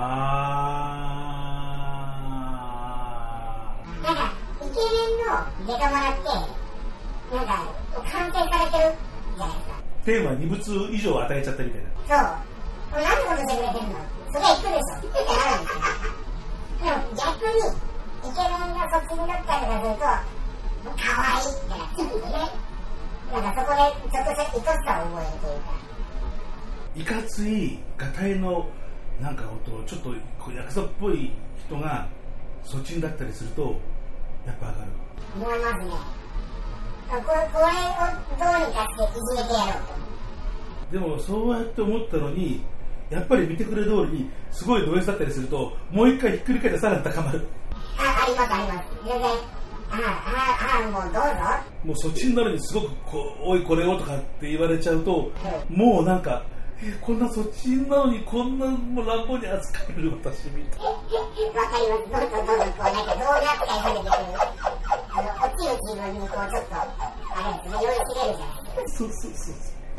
なんか、イケメンのデカマラって、なんか、完成されてるじゃないですか。ー。テーマ2物以上与えちゃったみたいな。そう。これなんでことしてくれてんのそれ行くでしょってなるんですよ。でも逆に、イケメンがそっちになったりとかすると、もう可愛いってなっちゃうんですよね。なんかそこでちょっとした愛しさを覚えるというか。いかつい、がたいの、なんかほんと、ちょっとこうヤクザっぽい人が、そっちにだったりすると、やっぱ上がる。思いますね。これこれをどうにかしていじめてやろうと。でもそうやって思ったのにやっぱり見てくれ通りにすごいド S だったりするともう一回ひっくり返ってさらに高まるあ、ありますあります。全然。あ、あ、あ、もうどうぞ。もうそっちになるにすごくこうおいこれをとかって言われちゃうともうなんかえこんなそっちなのにこんなもう乱暴に扱える私みたいわかります。どんどんどんどんこう、なんか動画扱いされてくる。あの、落ちる自分にこう、ちょっと、あれですね、酔いしれるじゃないですか。そうそうそう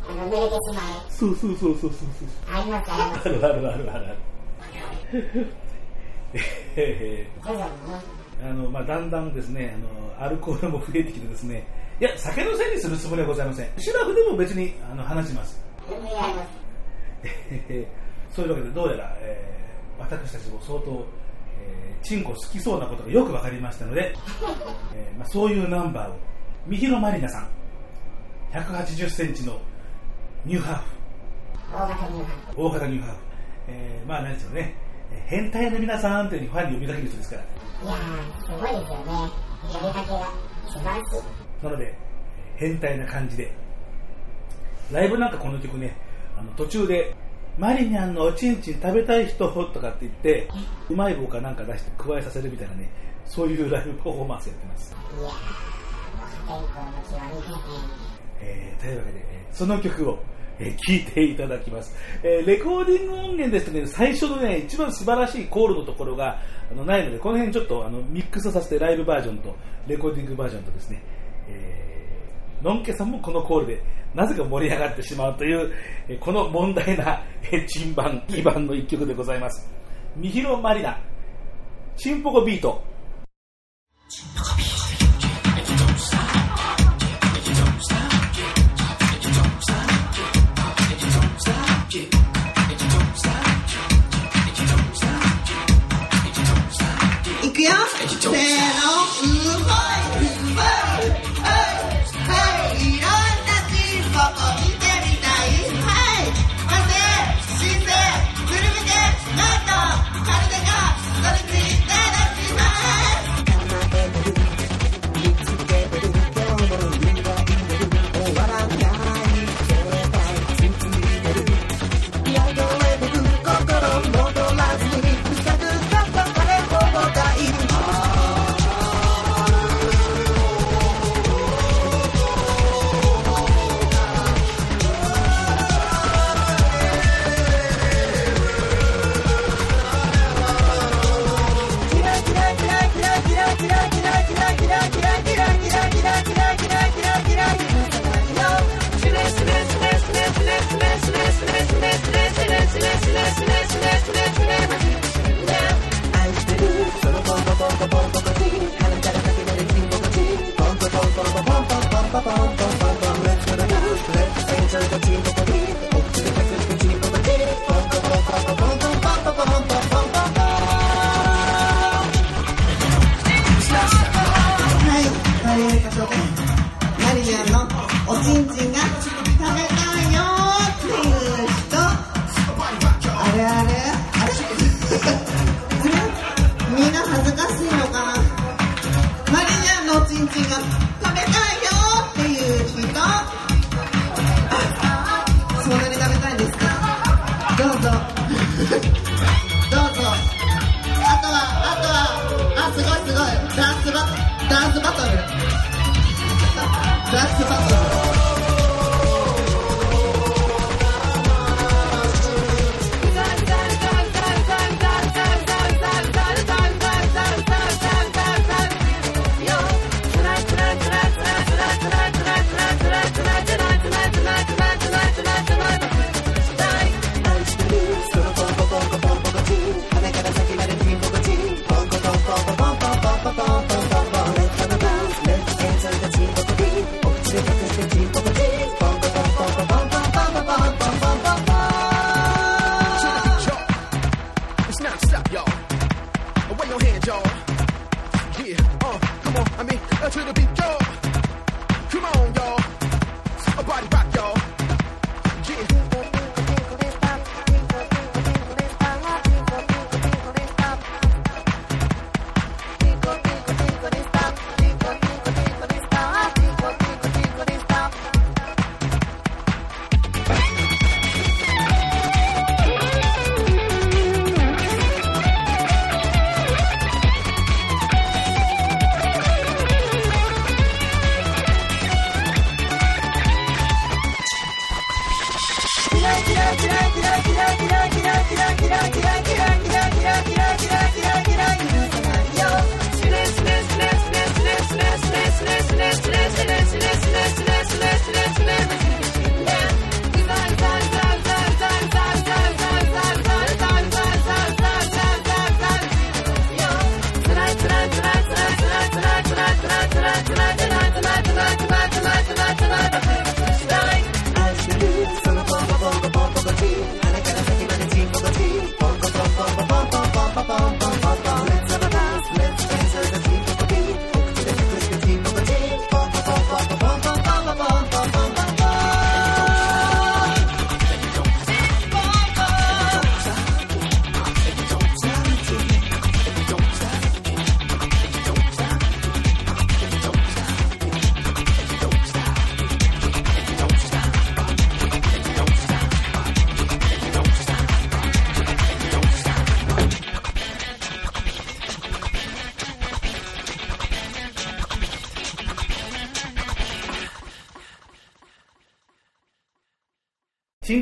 あの、濡れてしまう。そうそうそうそうそうそうあります、あります。あるあるあるあるあるえー徐々にね。あのまあ、だんだんですねあのアルコールも増えてきてですねいや酒のせいにするつもりはございませんシラフでも別にあの話します そういうわけでどうやら、えー私たちも相当、えーチンコ好きそうなことがよく分かりましたので、えーまあ、そういうナンバーを三広まりなさん1 8 0センチのニューハーフ大型ニューハー大型ニューハーフ、えーまあ何でしょうねえー変態の皆さんというふうにファンに呼びかける人ですからフ。いやー、すごいですよね。呼びかけが素晴らしい。なので変態な感じでライブなんかこの曲ねあの途中でマリニャンのおちんちん食べたい人とかって言ってうまい棒かなんか出して加えさせるみたいなねそういうライブパフォーマンスやってます。えーというわけで、えーその曲を、えー聴いていただきます、えーレコーディング音源ですとね最初のね一番素晴らしいコールのところがあのないのでこの辺ちょっとあのミックスさせてライブバージョンとレコーディングバージョンとですね、えーのんけさんもこのコールでなぜか盛り上がってしまうという、この問題な、えー、チンバン、基盤の一曲でございます。みひろまりな、チンポコビート。チンポコビート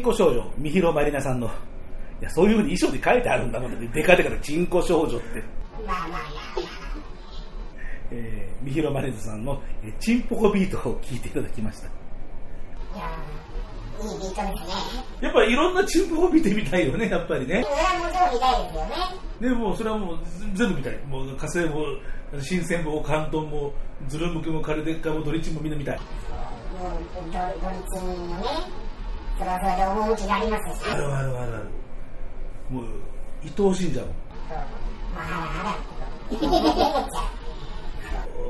コ少女、三広まりなさんの、いや、そういうふうに衣装で書いてあるんだもんね。デカデカでチンコ少女って。まあまあまあえー、三広まりなさんの、えーチンポコビートを聴いていただきました。いやいいビートですねやっぱりいろんなチンポコ見てみたいよね、やっぱりね。それはもちろん見たいですよねでもうそれはもう全部見たい。もう火星も、新鮮も、関東も、ズル向きも、カルデッカも、ドリッチもみんな見たい。もうドドリツンのねはそれで趣がありますしあるあるあるある。もう、愛おしいんじゃん。そうまああら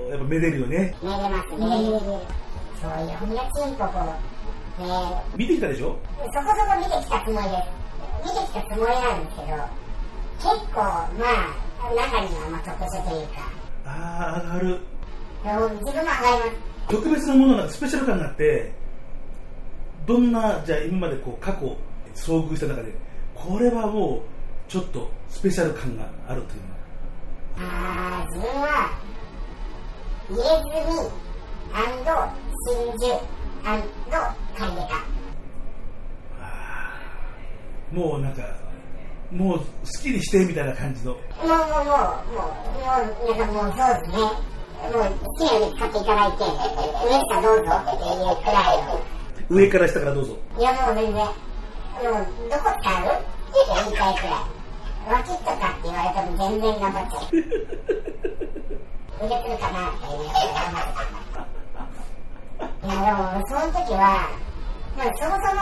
やっぱめでるよね。う。寝れます。そう、いろんなチンポ見てきたでしょ？そこそこ見てきたつもりです。見てきたつもりなんですけど、結構、まあ、中にはまあ特殊というか、ああ、上がる。でも自分も上がります。特別なものスペシャル感があって、どんな、じゃあ今までこう過去遭遇した中で、これはもうちょっとスペシャル感があるというのは。あー自分は、入れ墨真珠カンデカ。もうなんか、もう好きにしてみたいな感じの。もうもうもう、もう、もう、皆さんもうそうですね。もう好きなように使っていただいて、上下どうぞっていうくらいの。上から下からどうぞ。いやもう全然、もうどこ使う？って言いたいくらい。脇とかって言われても全然頑張っちゃう。腕するかなって言いながら頑張ってた。いやでも、その時は、まあそもそも、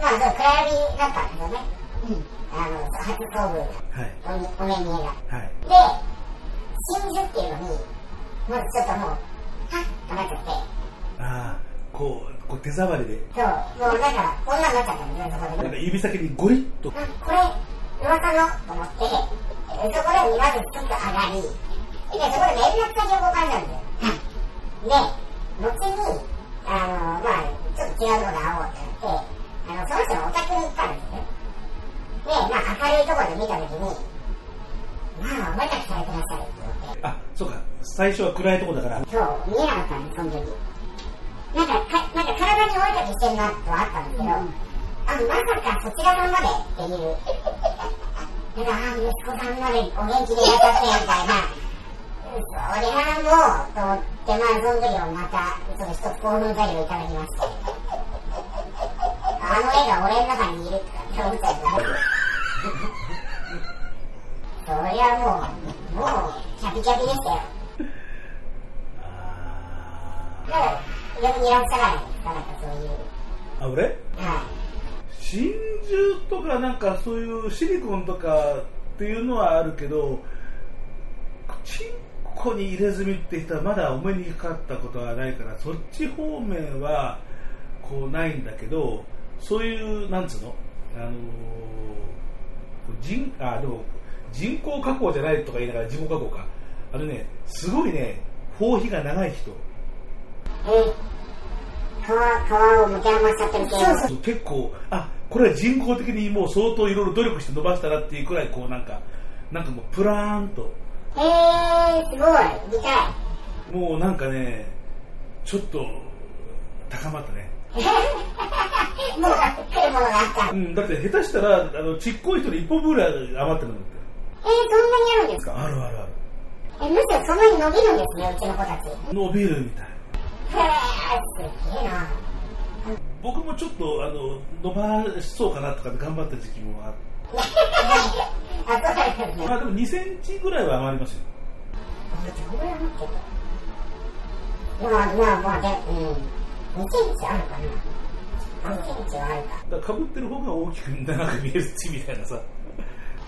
まあ、そう暗闇だったんですよね。あの、初遭遇はい。が、おお目見えが。はい。で、真珠っていうのに、まずちょっともう、はっとなっちゃって、ああ、こう、こう手触りで、そう、もうなんか、こんなんなっちゃったんですよ、そこでなんか。指先にゴリッと、あこれ、噂のと思って、えそこでまずちょっと上がり、で、そこで連絡先を交換したんですよ。で、後に、あの、まあちょっと違うところで会おうってなって、あの、その人のお宅に行ったんですよね。で、まあ明るいところで見たときに、まあ、お前たちされてらっしゃるって思って、あ、そうか、最初は暗いとこだから、そう、見えなかったんです、その時。なんか、かなんか体にお絵かきしてるなとはあったんですけど、あまさかそちらさんまでっていう、なんか、あ息子さんまでお元気でいらっしゃってみたいな、それはもう、と思って、まあ、その時はまた、ちょっと一つ興奮材料いただきまして、あの絵が俺の中にいるって思っちゃうね。そりゃもう、もう、キャピキャピでしたよ。逆にいらっしゃらないですか、なんかそういう。あ、俺？はい。真珠とかなんかそういうシリコンとかっていうのはあるけど、チンコに入れ墨って人はまだお目にかかったことはないから、そっち方面はこうないんだけど、そういう、なんつうの？あのー人、あ、でも人工加工じゃないとか言いながら人工加工か。あのね、すごいね、包皮が長い人。え皮、皮をむきあましちゃってる系の。結構あこれは人工的にもう。相当いろいろ努力して伸ばしたなっていう。くらいこう。なんかなんかもう。プラーンとえー、すごい。見たい。もう。なんかねちょっと高まったね、もう。来るものがあった。う。ん、だって下手したらあのちっこい人で1本分ぐらい余ってるんだってえー、そんなにあるんですかあるあるあるえ、むしろそんなに伸びるんですね、う。ちの子たち。伸びるみたいー、すげえな。僕もちょっとあの伸ばしそうかなとかで頑張った時期もあってあ、ですね。まあでも2センチぐらいは余りますよどれぐらい持ってるまあまあまあ、で、うん。2センチあるかな。2センチはあるか。だかぶってる方が大きく長く見えるってみたいなさ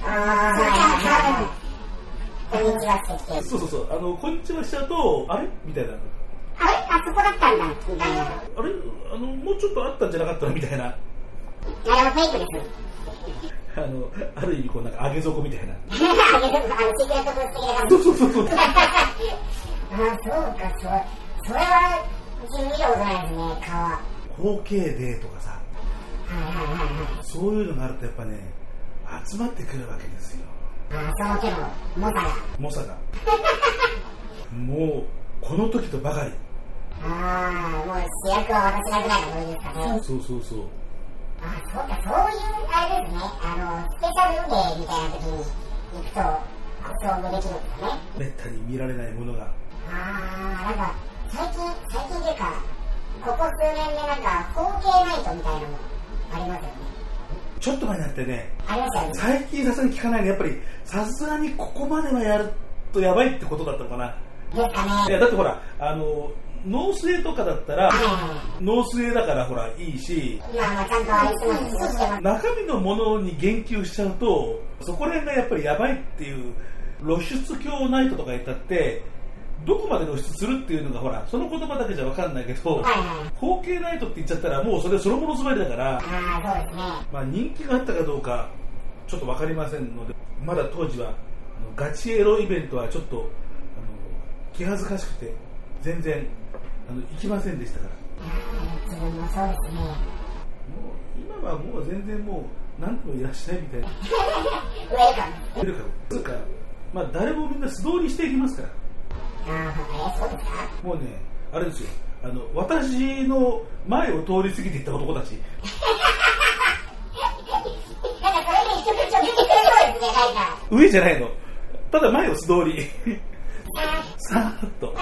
あー、はいはいはい。こんにちはってきて。そうそうそうあのこんにちはしちゃうとあれ？みたいなあそこだったんだ、みたいな。あれ？あのもうちょっとあったんじゃなかったの？みたいなフェイクです。あのある意味こうなんか上げ底みたいなあの、シークレットブース的な感じ。そうそうそうそうああ、そうか、それ、それは、自分見たことないですね、皮。包茎デーとかさはいはいはいはい。そういうのがあるとやっぱね集まってくるわけですよああ、その手の、猛者が。猛者がもうこの時とばかりああ、もう主役は私がぐらいのノリですかね。そうそうそうあ、そうか、そういう、あれですね、あの、スペシャルデーみたいな時に行くと、遭遇できるんですね。めったに見られないものがああ、なんか、最近、最近というか、ここ数年でなんか、包茎ナイトみたいなのもありますよね。ちょっと前になってねありましたよね。最近さすがに聞かないねやっぱりさすがにここまではやるとやばいってことだったのかなですかね。いやだってほらあのノースエとかだったらはいはいはい。ノースエだからほらいいし。中身のものに言及しちゃうとそこら辺がやっぱりやばいっていう露出狂ナイトとか言ったってどこまで露出するっていうのがほらその言葉だけじゃ分かんないけど。包茎ナイトって言っちゃったらもうそれそのものすばりだから。まあ、人気があったかどうかちょっと分かりませんのでまだ当時はあのガチエロイベントはちょっとあの気恥ずかしくて全然あの行きませんでしたから。自分もそうですね。もう今はもう全然もう何でもいらっしゃいみたいな。ウェルカム。出るから。つうかまあ誰もみんな素通りしていきますから。ああ、え、そうですかもうねあれですよ。あの私の前を通り過ぎていった男たち。上じゃないの。ただ前を素通り。さーっと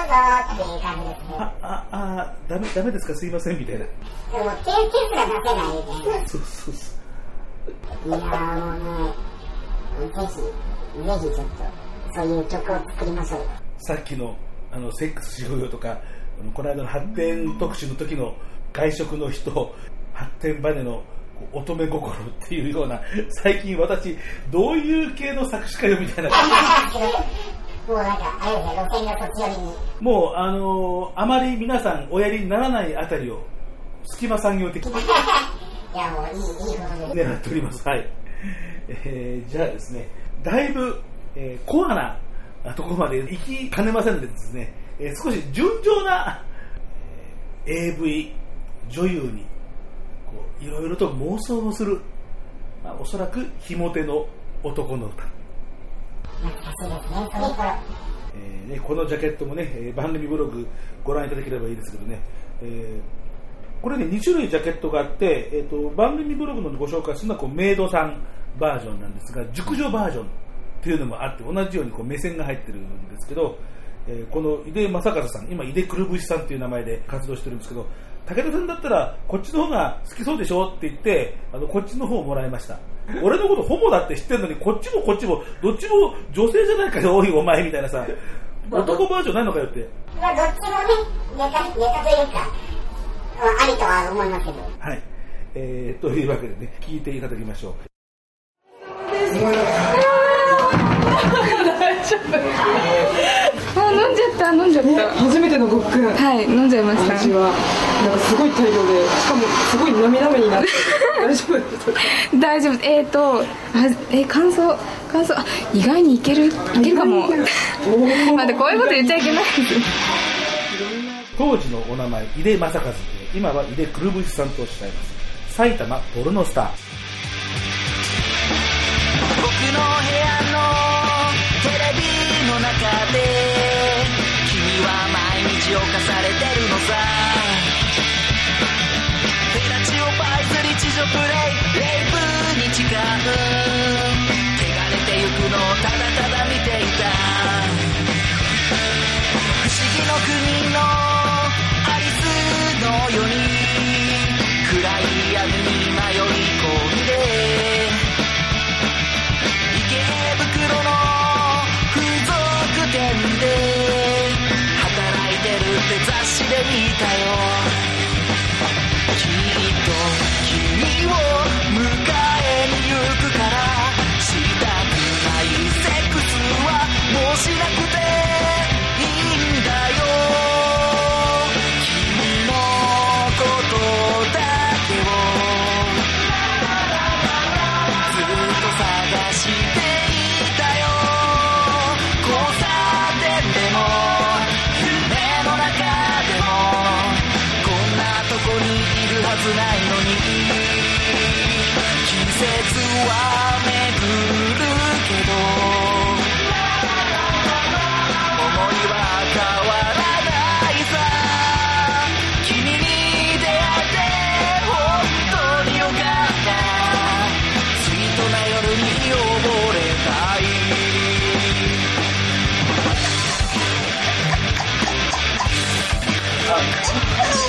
どうぞっていう感じですね。あああダメダメですか？すいませんみたいなでも、経験すら出せないみたいな。そうそうそういやーもうね、ぜひ、ぜひちょっと、そういう曲を作りましょうよ。さっきのあのセックスしようよとかあのこの間の発展特集の時の外食の人発展バネのこう乙女心っていうような最近私どういう系の作詞家よみたいな もうなんか、あれですね、路線がそっち寄りに。もうあのあまり皆さんおやりにならないあたりを隙間産業的にいや、もういい、いいことです。狙っておりますはい、えーじゃあですねだいぶ、えーコアなところまで行きかねませんのでですね、えー少し純情な、えー AV 女優にこういろいろと妄想をする、まあ、おそらくひも手の男の歌ね、それから。え、このジャケットもね、番組ブログご覧いただければいいですけどね、えーこれね、2種類ジャケットがあって、えー、と番組ブログのご紹介するのはこうメイドさんバージョンなんですが、熟女バージョンっていうのもあって、同じようにこう目線が入ってるんですけど、えーこの井出正和さん、今、井出くるぶしさんっていう名前で活動してるんですけど、武田さんだったら、こっちの方が好きそうでしょって言って、あのこっちの方をもらいました。俺のことホモだって知ってるのに、こっちもこっちも、どっちも女性じゃないかよ、おいお前みたいなさ、男バージョンないのかよって。まあ、どっちもね、ネタ、ネタというか、まあ、ありとは思いますけど。はい。えー、というわけでね、聞いていただきましょう。あ飲んじゃった飲んじゃった、初めてのごっくん。はい飲んじゃいました。私は。なんかすごい大量でしかもすごい涙目になってて 大丈夫大丈夫。えっ、ー、とあえ感想感想あ意外にいけるいけるかも。待ってこういうこと言っちゃいけない。当時のお名前、井出正和で、今は井出くるぶしさんとおっしゃいます。埼玉ポルノスター。僕の部屋のテレビの中で君は毎日犯されてるのさ。フェラチオパイズリ地上プレイレイプに誓う。汚れてゆくのをただただ見ている。Fuck!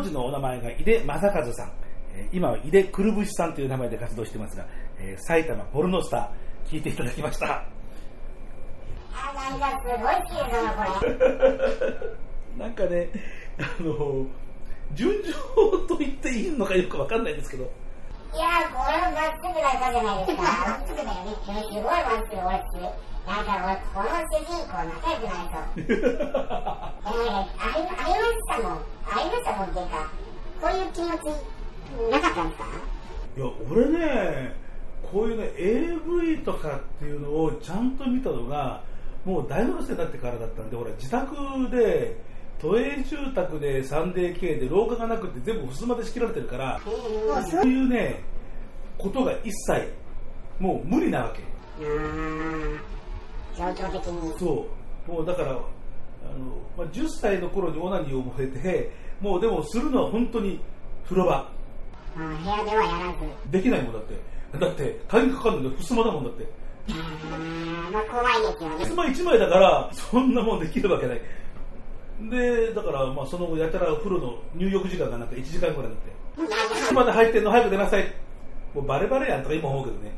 当時のお名前が井出正和さん、えー今は井出くるぶしさんという名前で活動してますが、えー埼玉ポルノスター。聞いていただきました。あ、なんかすごい綺麗だな、これ。なんかねあの順調と言っていいのかよくわかんないですけど。いやー、これまっすぐな歌じゃないですか。まっすぐだよね。すごいまっすぐ、俺好き。なんか俺、この主人公仲良くないと。えなんか、あり、ありましたもん。ありましたもんっていうか、こういう気持ち、なかったんですかいや俺ねこういうね AV とかっていうのをちゃんと見たのがもう大学生になってからだったんで俺自宅で都営住宅で 3DK で廊下がなくて全部襖で仕切られてるからそういうねことが一切もう無理なわけうーん。状況的に。そうもうだからあの、まあ、10歳の頃にオナニーを覚えてもうでもするのは本当に風呂場うん、部屋ではやらず。できないもんだってだって鍵かかるの襖だもんだってうーん、まあ怖いですよね。襖1枚だからそんなもんできるわけないでだからまあその後やたら風呂の入浴時間がなんか1時間ぐらいになって「まで入ってんの早く出なさい」もうバレバレやんとか今思うけどね。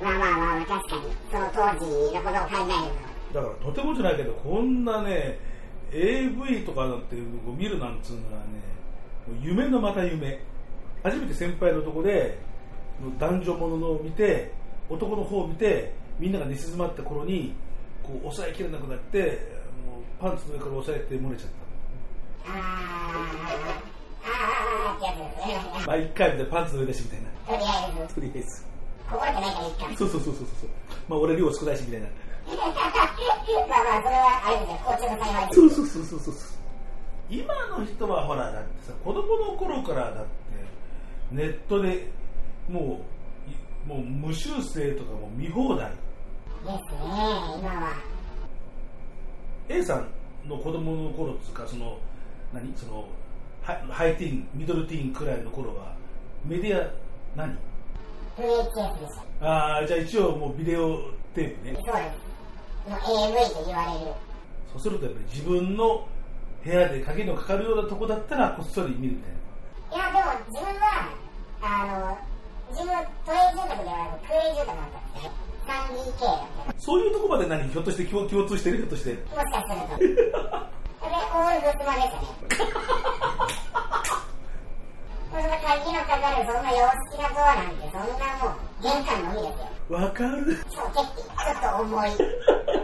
まあまあまあ、確かに。その当時のことを考えるだからとてもじゃないけどこんなね AV とかなんていうのを見るなんつうのはね夢のまた夢。初めて先輩のとこで男女もののを見て男の方を見てみんなが寝静まった頃にこう抑えきれなくなってパンツの上から押さえて漏れちゃった。まあ一回でパンツの上だしみたいなとりあえず、とりあえずこぼれてないからいいか。そうそうそうそうそうまあ俺量少ないしみたいなまあまあ、それはあれですよ、交通の幸い。そうそうそうそうそう今の人はほらだってさ子供の頃からだってネットでもうもう無修正とかも見放題ですね、今は。A さんの子供の頃つうかその何？そのハイハイティーンミドルティーンくらいの頃はメディア何？VHS でした。ああじゃあ一応もうビデオテープねそうです。もう AV と言われる。そうするとやっぱり自分の部屋で鍵のかかるようなとこだったらこっそり見るみたいないや、でも自分は、あの、自分、都営住宅ではなく、空営住宅だったんですね。3DK だったそういうとこまで何ひょっとして共共通してる？ひょっとしてもしかすると。で、オールブスマでしたね。そんな鍵のかかる、そんな洋式なドアなんて、そんなもう、玄関のみですよ。わかるそう、結構、ちょっと重い。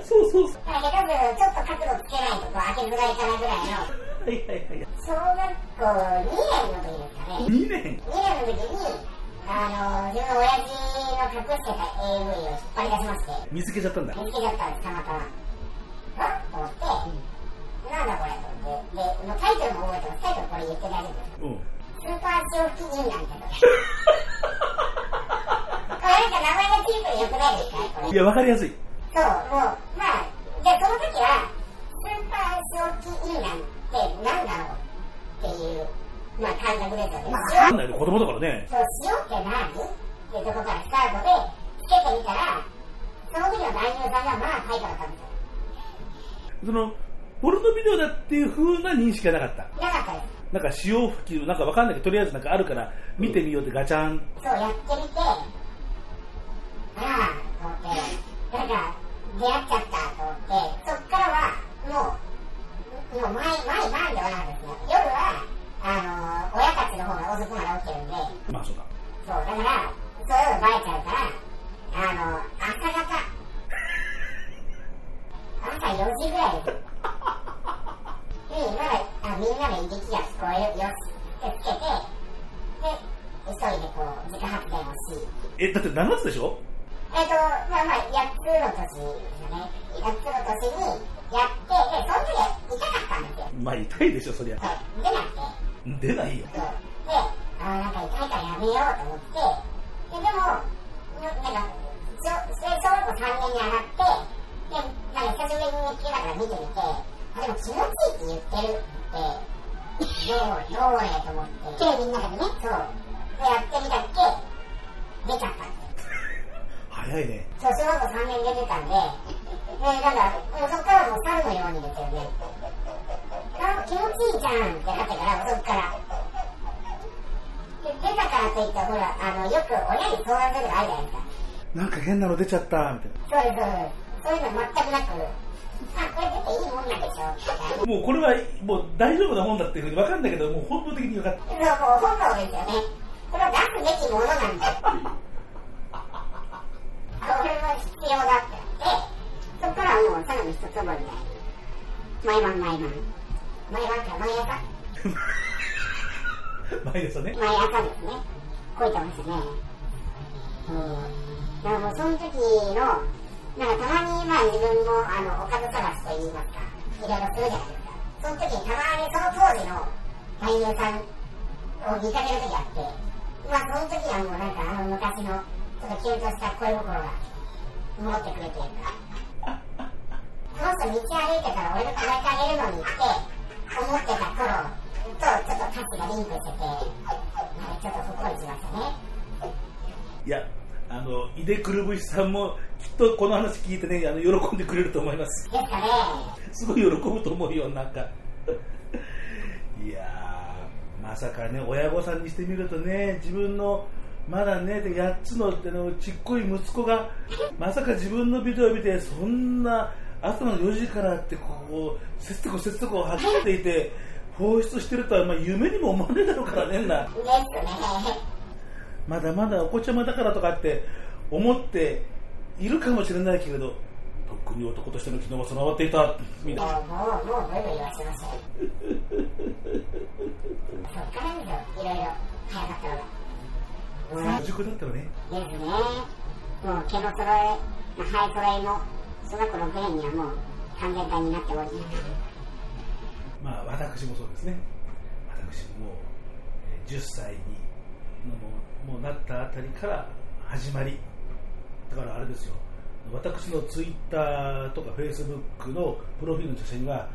そうそうそうだけど、ちょっと角度つけないと、こう、開けづらいかなぐらいの、はいはいはい小学校2年の時ですかね。2年2年の時に、あの自分の親父の隠してた AV を引っ張り出しまして。見つけちゃったんだ。見つけちゃったんですたまたま。あと思って、うん、なんだこれと思って。でもタイトルも覚えてます。タイトルこれ言って大丈夫です、うん、スーパー潮吹きンなんてとか。これなんか名前がチープでよくないですかねこれ。いやわかりやすい。そうもうまあじゃあその時はスーパー潮吹き銀なんてなんだろうっていうまあ感覚ですよね。わかんないで、子供だからね。そう、塩って何っていうところからスタートで、つけてみたら、その時の男優さんがまあタイプだったんですよ。その、ポルノビデオだっていう風な認識がなかった。なかったです。なんか潮吹き、なんかわかんないけど、とりあえずなんかあるから見てみようってガチャン。そう、やってみて、ああ、と思って、なんか、出会っちゃったと思って、そっからは、もう、もう毎、毎晩ではないですね。夜は、あの、親たちの方が遅くまで起きてるんで、まあそうだ。そう、だから、そういうのバレちゃうから、あの、朝方、朝4時ぐらいです。に、まだ、あみんなのいびきが聞こえるよしってつけて、で、急いでこう、自家発電をし、え、だって7つでしょ？えっ、と、まあまあ、8つの年ですよね。8つの年にやって、で、その時は痛かったんですよ。まあ痛いでしょ、そりゃ。そう、出なくて。出ないよ。で、あーなんか痛いからやめようと思って、で、でも、ななんか、小学校3年に上がって、で、なんか久しぶりに日記だから見てみて、あ、でも気持ちいいって言ってるって、どう、どうねと思って、テレビの中でね、そう、でやってみたっけ、出ちゃったんですよ。早いね。そう、小学校3年出てたんで、で、なんか、もうそっからもう猿のようにですよね。あ、気持ちいいじゃんってなってから、そっから。で出たからといって、ほら、あの、よく親に相談するのあるじゃないですか。なんか変なの出ちゃった、みたいな。そうです、そうです。そういうの全くなく、あ、これ出ていいもんなんでしょみたいな。もうこれはもう大丈夫なもんだっていうふうに分かんないけど、もう本能的に分かって。そう、もう本能ですよね。これは出すべきものなんだ。これも必要だってなって、そこからはもうさらに一つ覚えみたいな。毎晩毎晩。毎晩って毎朝前ですよね。毎朝ですね。こいてましたね。うん。だからもうその時の、なんかたまにまあ自分もあの、おかず探しと言いますか、いろいろするじゃないですか。その時にたまにその当時の俳優さんを見かける時があって、まあその時はもうなんかあの昔のちょっとキュンとした恋心が戻ってくるというか、この人道歩いてたら俺が抱えてあげるのにって思ってた頃とちょっとがリンクしてて、なんかちょっとほっこりしましたね。いや、あの、井出くるぶしさんもきっとこの話聞いてね、あの喜んでくれると思います。ですかね。すごい喜ぶと思うよ、なんか。いやー、まさかね、親御さんにしてみるとね、自分のまだね、8つのあのちっこい息子が、まさか自分のビデオを見て、そんな朝の4時からって、こう、せっとこせっとこ走っていて、放出してるとは、まあ、夢にも思わねえだろうからねんな。まだまだお子ちゃまだからとかって思っているかもしれないけれど、とっくに男としての機能は備わっていた、みたいな。もう、もう、ブイブイ言わせてましたよ。そっからですよ、いろいろ早かったのが。早熟だったらね。ですね。もう毛の揃え、まあ、生え揃いも、小学校6年にはもう完全体になっており、まあ私もそうですね。私もえー10歳にもうもうなったあたりから始まり。だからあれですよ。私のツイッターとかフェイスブックのプロフィールの写真は、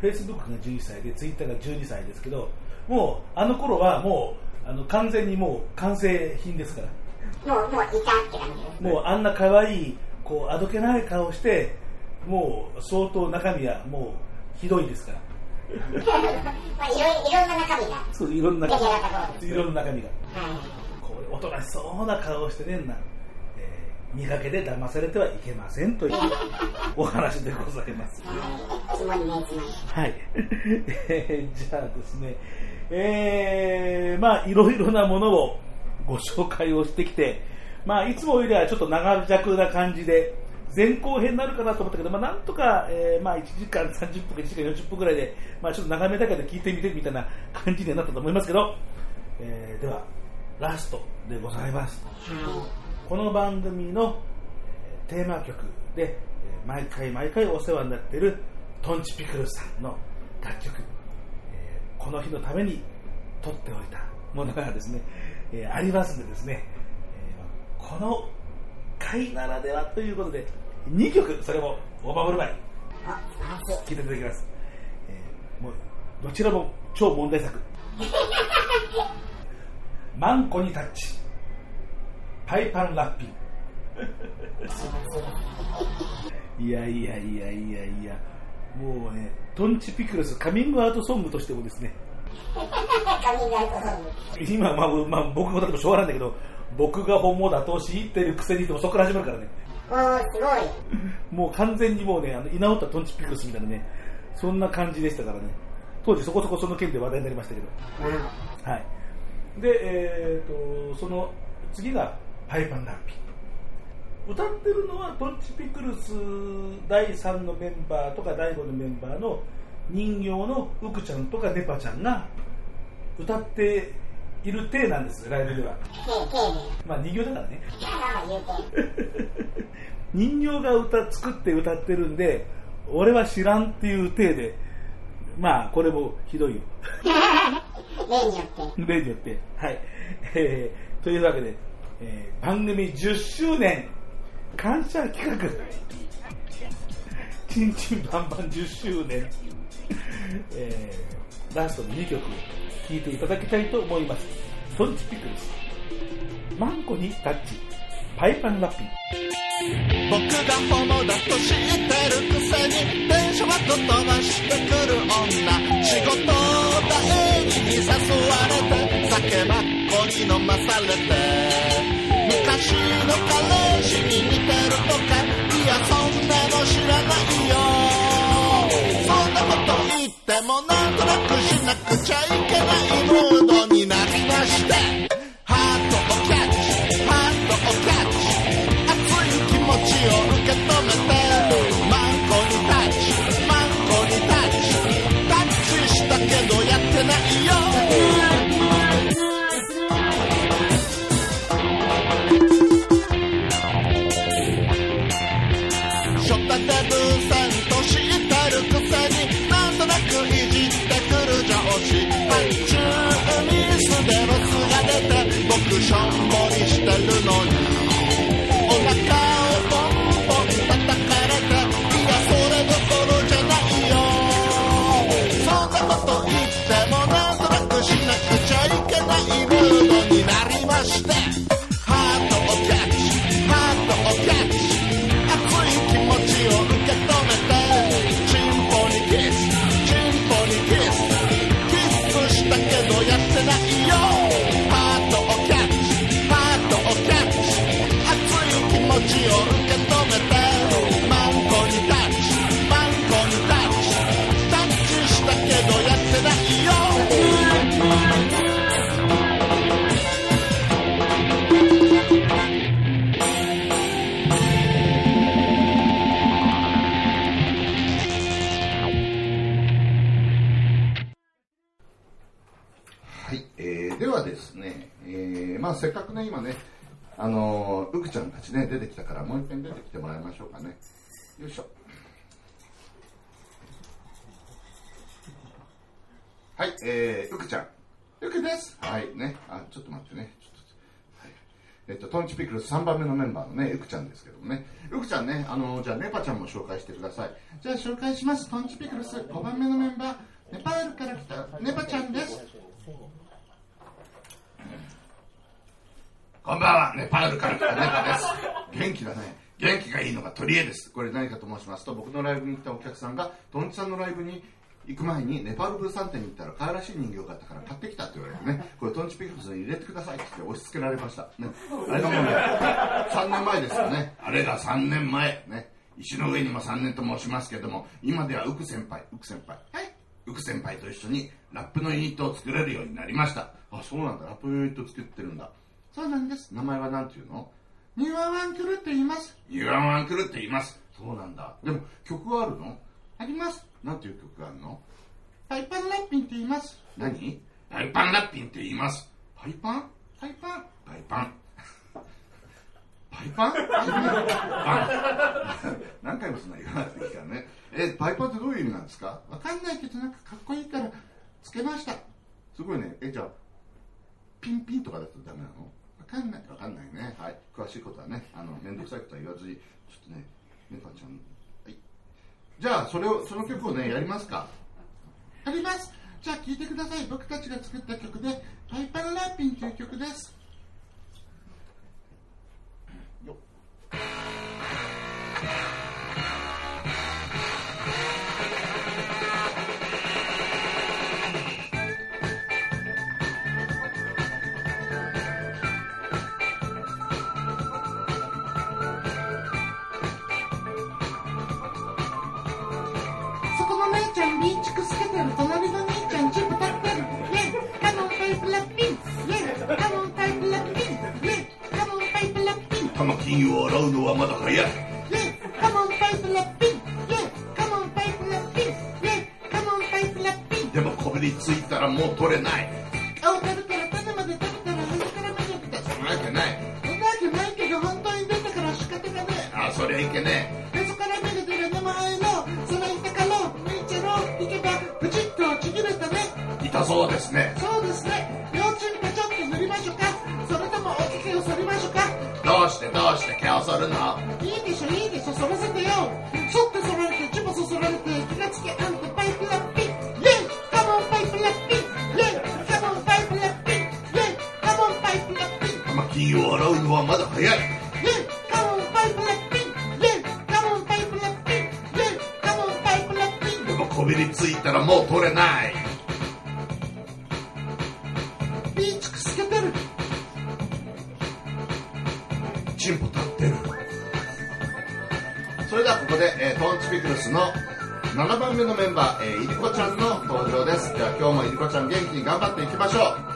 フェイスブックが11歳でツイッターが12歳ですけど、もうあの頃はもうあの完全にもう完成品ですから。もう、もういたって感じです。もうあんな可愛いこうあどけない顔して、もう相当中身はもうひどいですから。まあ、いろいろ、んな中身が。そういろんな出来上が。いろんな中身が。はい。こうおとなしそうな顔をしてねんな、えー、見かけで騙されてはいけませんという お話でございます。はい。肝に銘じます。はい。えーじゃあですね、えー、まあいろいろなものをご紹介をしてきて、まあいつもよりはちょっと長尺な感じで、前後編になるかなと思ったけど、まあなんとか、えーまあ1時間30分か1時間40分ぐらいで、まあちょっと長めだけど聞いてみてみたいな感じにはなったと思いますけど、えーでは、ラストでございます。この番組のテーマ曲で、毎回毎回お世話になっているトンチピクルさんの楽曲、えーこの日のために撮っておいたものがですね、えーありますんでですね、この回ならではということで、2曲、それもオーバーオールバイ。聴いていただきます。えーもうどちらも超問題作。マンコにタッチ。パイパンラッピン。いやいやいやいやいや、もうね、トンチピクルスカミングアウトソングとしてもですね。今、まあ、まあ、僕も例えばしょうがないんだけど、僕が本物だと知ってるくせにでもそこから始まるからね、おー、すごい。もう完全にもうね、あの居直ったトンチピクルスみたいなね、そんな感じでしたからね、当時そこそこその件で話題になりましたけど、うん。はい。で、えー、と、その次がパイパンラッピン。歌ってるのはトンチピクルス第3のメンバーとか第5のメンバーの人形のウクちゃんとかネパちゃんが歌っている体なんですよ、ライブでは。まあ人形だからね。人形が歌作って歌ってるんで、俺は知らんっていう体で、まあこれもひどいよ。例によって。例によって。はい。えーというわけで、えー番組10周年感謝企画。ちんちんばんばん10周年。えーラストの2曲聴いていただきたいと思います。トンチピクルス。マンコにタッチ。パイパンラッピン。僕がホモだと知ってるくせに電車はと飛ばしてくる女仕事帰りに誘われて酒ばっこに飲まされて昔の彼氏に似てるとかいやそんなの知らないよでもなんとなくしなくちゃいけないムードになりましてせっかくね、今ね、あのー、うくちゃんたちね、出てきたから、もう一遍出てきてもらいましょうかね。よいしょ。はい、えー、うくちゃん。うくです。はい、ね。あ、ちょっと待ってね。ちょっとはい、えっと、トンチピクルス3番目のメンバーのね、うくちゃんですけどもね。うくちゃんね、あのー、じゃあ、ネパちゃんも紹介してください。じゃあ、紹介します。トンチピクルス5番目のメンバー、ネパールから来たネパちゃんです。こんばんは、ネパールから来たネパです。元気だね。元気がいいのが取り柄です。これ何かと申しますと、僕のライブに来たお客さんが、トンチさんのライブに行く前に、ネパール物産展に行ったら、可愛らしい人形があったから買ってきたって言われてね、これトンチピクルスに入れてくださいって言って押し付けられました。ね。あれがもうね、3年前ですよね。あれが3年前。ね。石の上にも3年と申しますけども、今ではウク先輩、ウク先輩。はい。ウク先輩と一緒にラップのユニットを作れるようになりました。あ、そうなんだ。ラップのユニット作ってるんだ。そうなんです。名前は何ていうの？ニューアワンクルって言います。ニューアワンクルって言います。そうなんだ。でも曲はあるの？あります。なんていう曲があるの？パイパンラッピンって言います。何？パイパンラッピンって言います。パイパン？パイパンパイパン？パイパン何回もそんな言わないといいからね。え、パイパンってどういう意味なんですか？わかんないけどなんかかっこいいからつけました。すごいね。え、じゃあ、ピンピンとかだとダメなの？かんない。わかんないね。はい。詳しいことはねあの面倒くさいことは言わずにちょっとねメカちゃんはい。じゃあそれをその曲をねやりますか。やります。じゃあ聴いてください。僕たちが作った曲で「パイパンラッピン」という曲です。よっ。金を洗うのはまだ早い。でもこびりついたらもう取れないどうしてどうして毛を剃るのいいでしょいいでしょ剃らせてよ剃って剃られてチュポそられて気がつけあんたパイプラッピンイェイカモンパイプラッピンイェイカモンパイプラッピンイェイカモンパイプラッピン玉金を洗うのはまだ早いイェイカモンパイプラッピイェイカモンパイプラッピイェイカモンパイプラッピでもこびりついたらもう取れないピクルスの7番目のメンバー、えーいりこちゃんの登場です。では今日もいりこちゃん元気に頑張っていきましょう。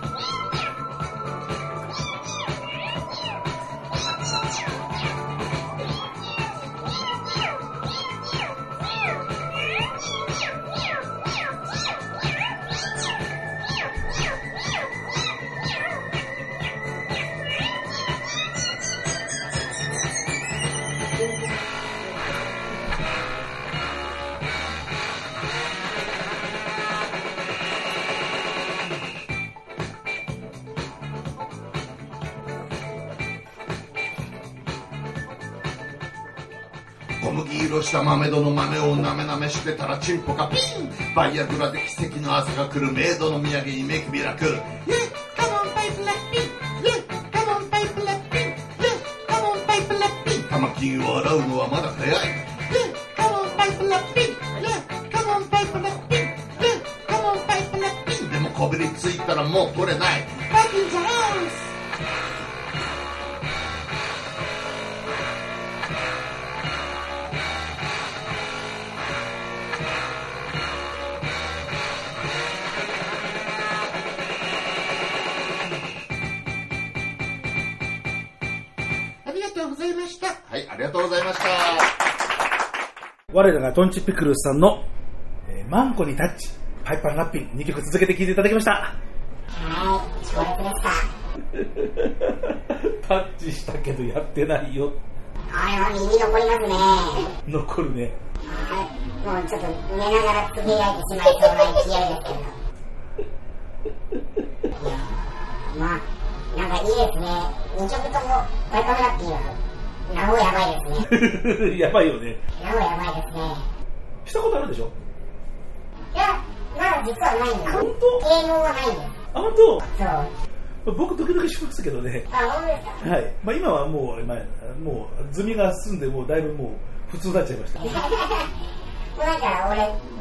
してたらチンポがピンバイアグラで奇跡の朝が来るメイドの土産にメイクミラクルトンチピクルスさんの、えーマンコにタッチ、パイパンラッピン、2曲続けて聴いていただきました。はい、強烈でした。タッチしたけどやってないよ。あれは耳残りますね。残るね。はい、もうちょっと寝ながらつぶやいてしまいそうな勢いですけど。いやーまあ、なんかいいですね。2曲ともバイパムラッピーは、なおやばいですね。やばいよね。なおやばいですね。したことあるでしょ？いや、まだ実はないんです。本芸能はないんです。あ、本当？そう。僕時々しますけどね。あ、本当ですか？はい。まあ今はもう、まあ、もう、ズミが済んで、もうだいぶもう、普通になっちゃいました。なんか俺、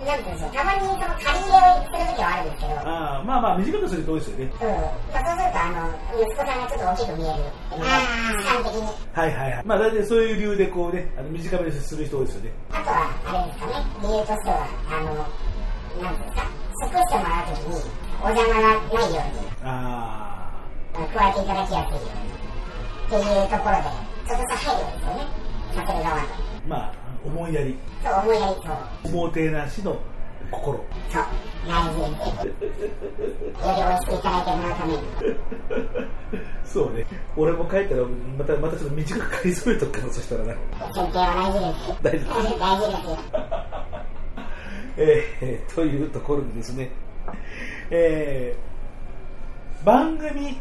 なんていうんですか、たまにその借り入れをするときはあるんですけど、ああ、まあまあ、短くすると多いですよね。うん。まあ、そうすると、あの、息子さんがちょっと大きく見える。主観的に。はいはいはい。まあ大体そういう理由でこうね、あの短めにする人多いですよね。あとは、あれですかね、理由としては、あの、なんですか、即してもらうときに、お邪魔がないように、ああの加えていただきやすいように。っていうところで、思いやり、そう思いやりそう。おもてなしの心。そう。大しくいただいてもらうために。そうね。俺も帰ったら、また、またちょっと短く刈り添えとくから、そしたらな。大事です。大事。大事ですよ。えー、というところでですね、えー、番組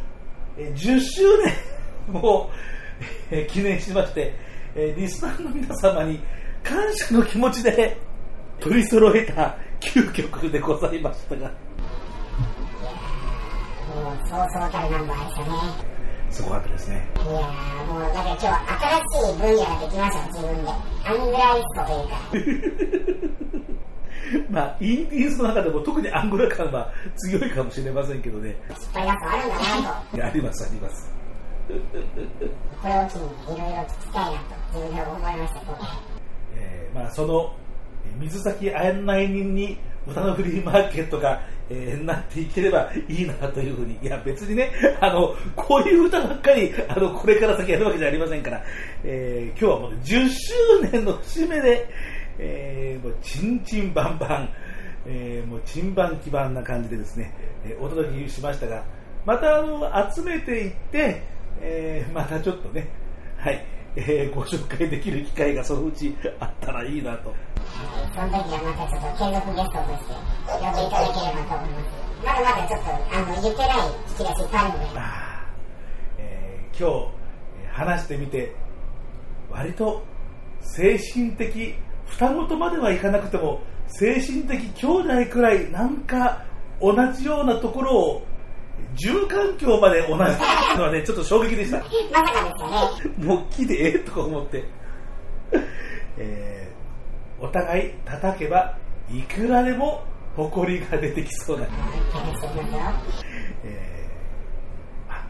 えー10周年もう、えー記念しまして、えーリスナーの皆様に感謝の気持ちで取り揃えた9曲でございましたが、もうそうそうたるナンバーでしたね。すごかったですね。いやーもうだから今日は新しい分野ができました自分で。アングライストというか。まあ、インディーズの中でも特にアングラ感は強いかもしれませんけどね。失敗があるんだなと。あります、あります。これを機にいろいろ聞きたいなと自分で思いました。今回ーまあ、その水先案内人に歌のフリーマーケットが、えーなっていければいいなというふうに、いや別にね、あの、こういう歌ばっかり、あの、これから先やるわけじゃありませんから、えー今日はもう10周年の節目で、えーもうチンチンバンバン、えーもうチンバン基盤な感じでですね、えーお届けしましたが、またあの集めていって、えーまたちょっとね、はい、えーご紹介できる機会がそのうちあったらいいなと。その時はまたちょっと継続ゲストとして呼んでいただければと思います。まだまだちょっとあの言ってない引き出しいっぱいあるので。えー今日えー話してみて割と精神的双子とまではいかなくても精神的兄弟くらいなんか同じようなところを住環境まで同じのはねちょっと衝撃でした。まさかですよね。もう木でええとか思って、えーお互い叩けばいくらでも誇りが出てきそうなえーまあ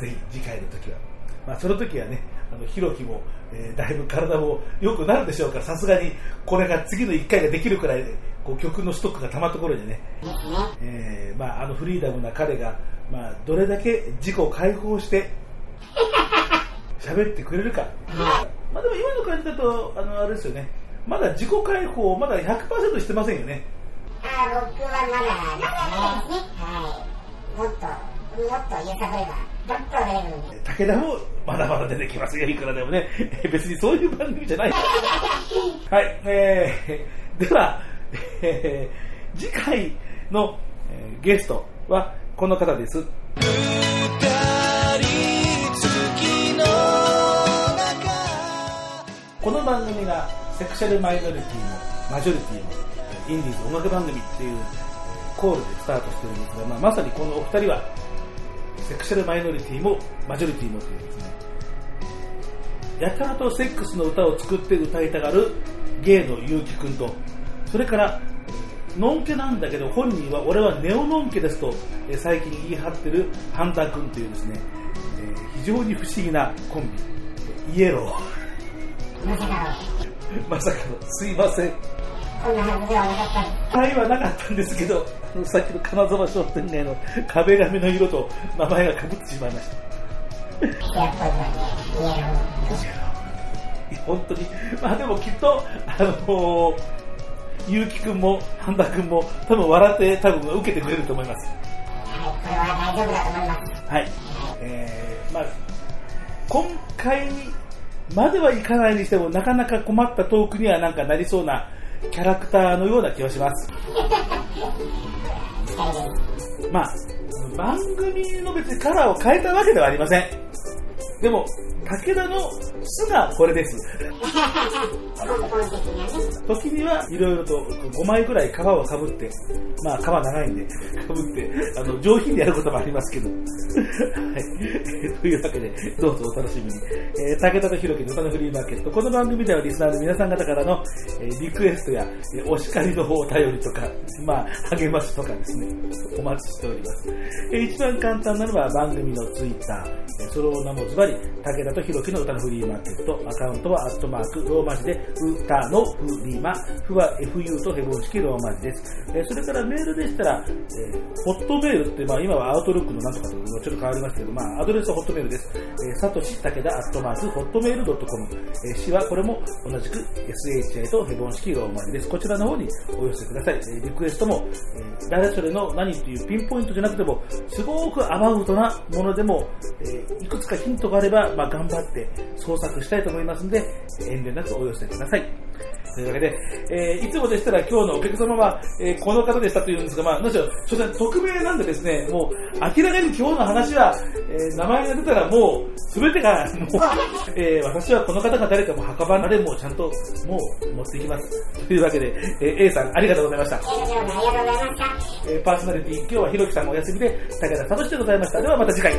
ぜひ次回の時は、まあ、その時はね、あの、ひろきも、えーだいぶ体も良くなるでしょうから、さすがにこれが次の1回ができるくらいで、こう曲のストックが溜まったところでね、えーまあ、あのフリーダムな彼が、まあ、どれだけ自己を解放して、喋ってくれるか。まあでも今の感じだと、あの、あれですよね、まだ自己解放、まだ100%してませんよね。あー僕はまだですね。はい。もっと、もっと揺さぶれば、どっと出れるんで。武田もまだまだ出てきますよ、いくらでもね。え別にそういう番組じゃない。はい、えー、では、え ー次回の、えーゲストはこの方です。この番組がセクシャルマイノリティもマジョリティもインディーズ音楽番組っていうコールでスタートしてるんですが、まあ、まさにこのお二人はセクシャルマイノリティもマジョリティもというですねやたらとセックスの歌を作って歌いたがるゲイの結城くんとそれからノンケなんだけど本人は俺はネオノンケですとえー最近言い張ってるハンターくんというですね、えー非常に不思議なコンビ。イエロー。まさかまさかの。すいません。なはずではなかった。会はなかったんですけどさっきの金沢商店街の壁紙の色と名前がかぶってしまいました。やっぱりイエロー。本当に、まあでもきっと、あのゆうきくんも、半田くんも、多分笑って多分受けてくれると思います。はい、これは大丈夫だと思います。はい。えー、まあ、今回まではいかないにしても、なかなか困ったトークにはなんかなりそうなキャラクターのような気がします。まあ、番組の別にカラーを変えたわけではありません。でも、武田の巣がこれです。時にはいろいろと5枚ぐらい皮をかぶって、まあ皮長いんで、かぶって、あの、上品でやることもありますけど。はい。というわけで、どうぞお楽しみに。えー武田とひろきの歌のフリーマーケット。この番組ではリスナーの皆さん方からの、えーリクエストや、えーお叱りのお便りとか、まあ、励ましとかですね、お待ちしております。えー一番簡単なのは番組のツイッター、えーその名もズバリ、武田とひろきの歌のフリーマーケット。アカウントはアットマーク、ローマ字で、歌のフリーマ、フは FU とヘボン式ローマ字です。えーそれからメールでしたら、えーホットメールって、まあ今はアウトルックのなんとかとちょっと変わりましたけど、まあアドレスはホットメールです。えー、さとし武田アットマーク、ホットメールドットコム。えー、しはこれも同じく SHI とヘボン式ローマ字です。こちらの方にお寄せください。えーリクエストも、えー誰それの何というピンポイントじゃなくても、すごくアバウトなものでも、えーいくつかヒントがあれば、まあ頑張って創作したいと思いますので、遠慮なくお寄せください。というわけで、えーいつもでしたら今日のお客様は、えーこの方でしたというんですが、まあ、何でしょう、所詮匿名なんでですね、もう明らかに今日の話は、えー名前が出たらもう、すべてが、もう、えー私はこの方が誰かも墓場までもうちゃんと、もう持っていきます。というわけで、えー A さんありがとうございました。こちらこそありがとうございました。えーパーソナリティ、今日はひろきさんがお休みで、武田聡でございました。ではまた次回。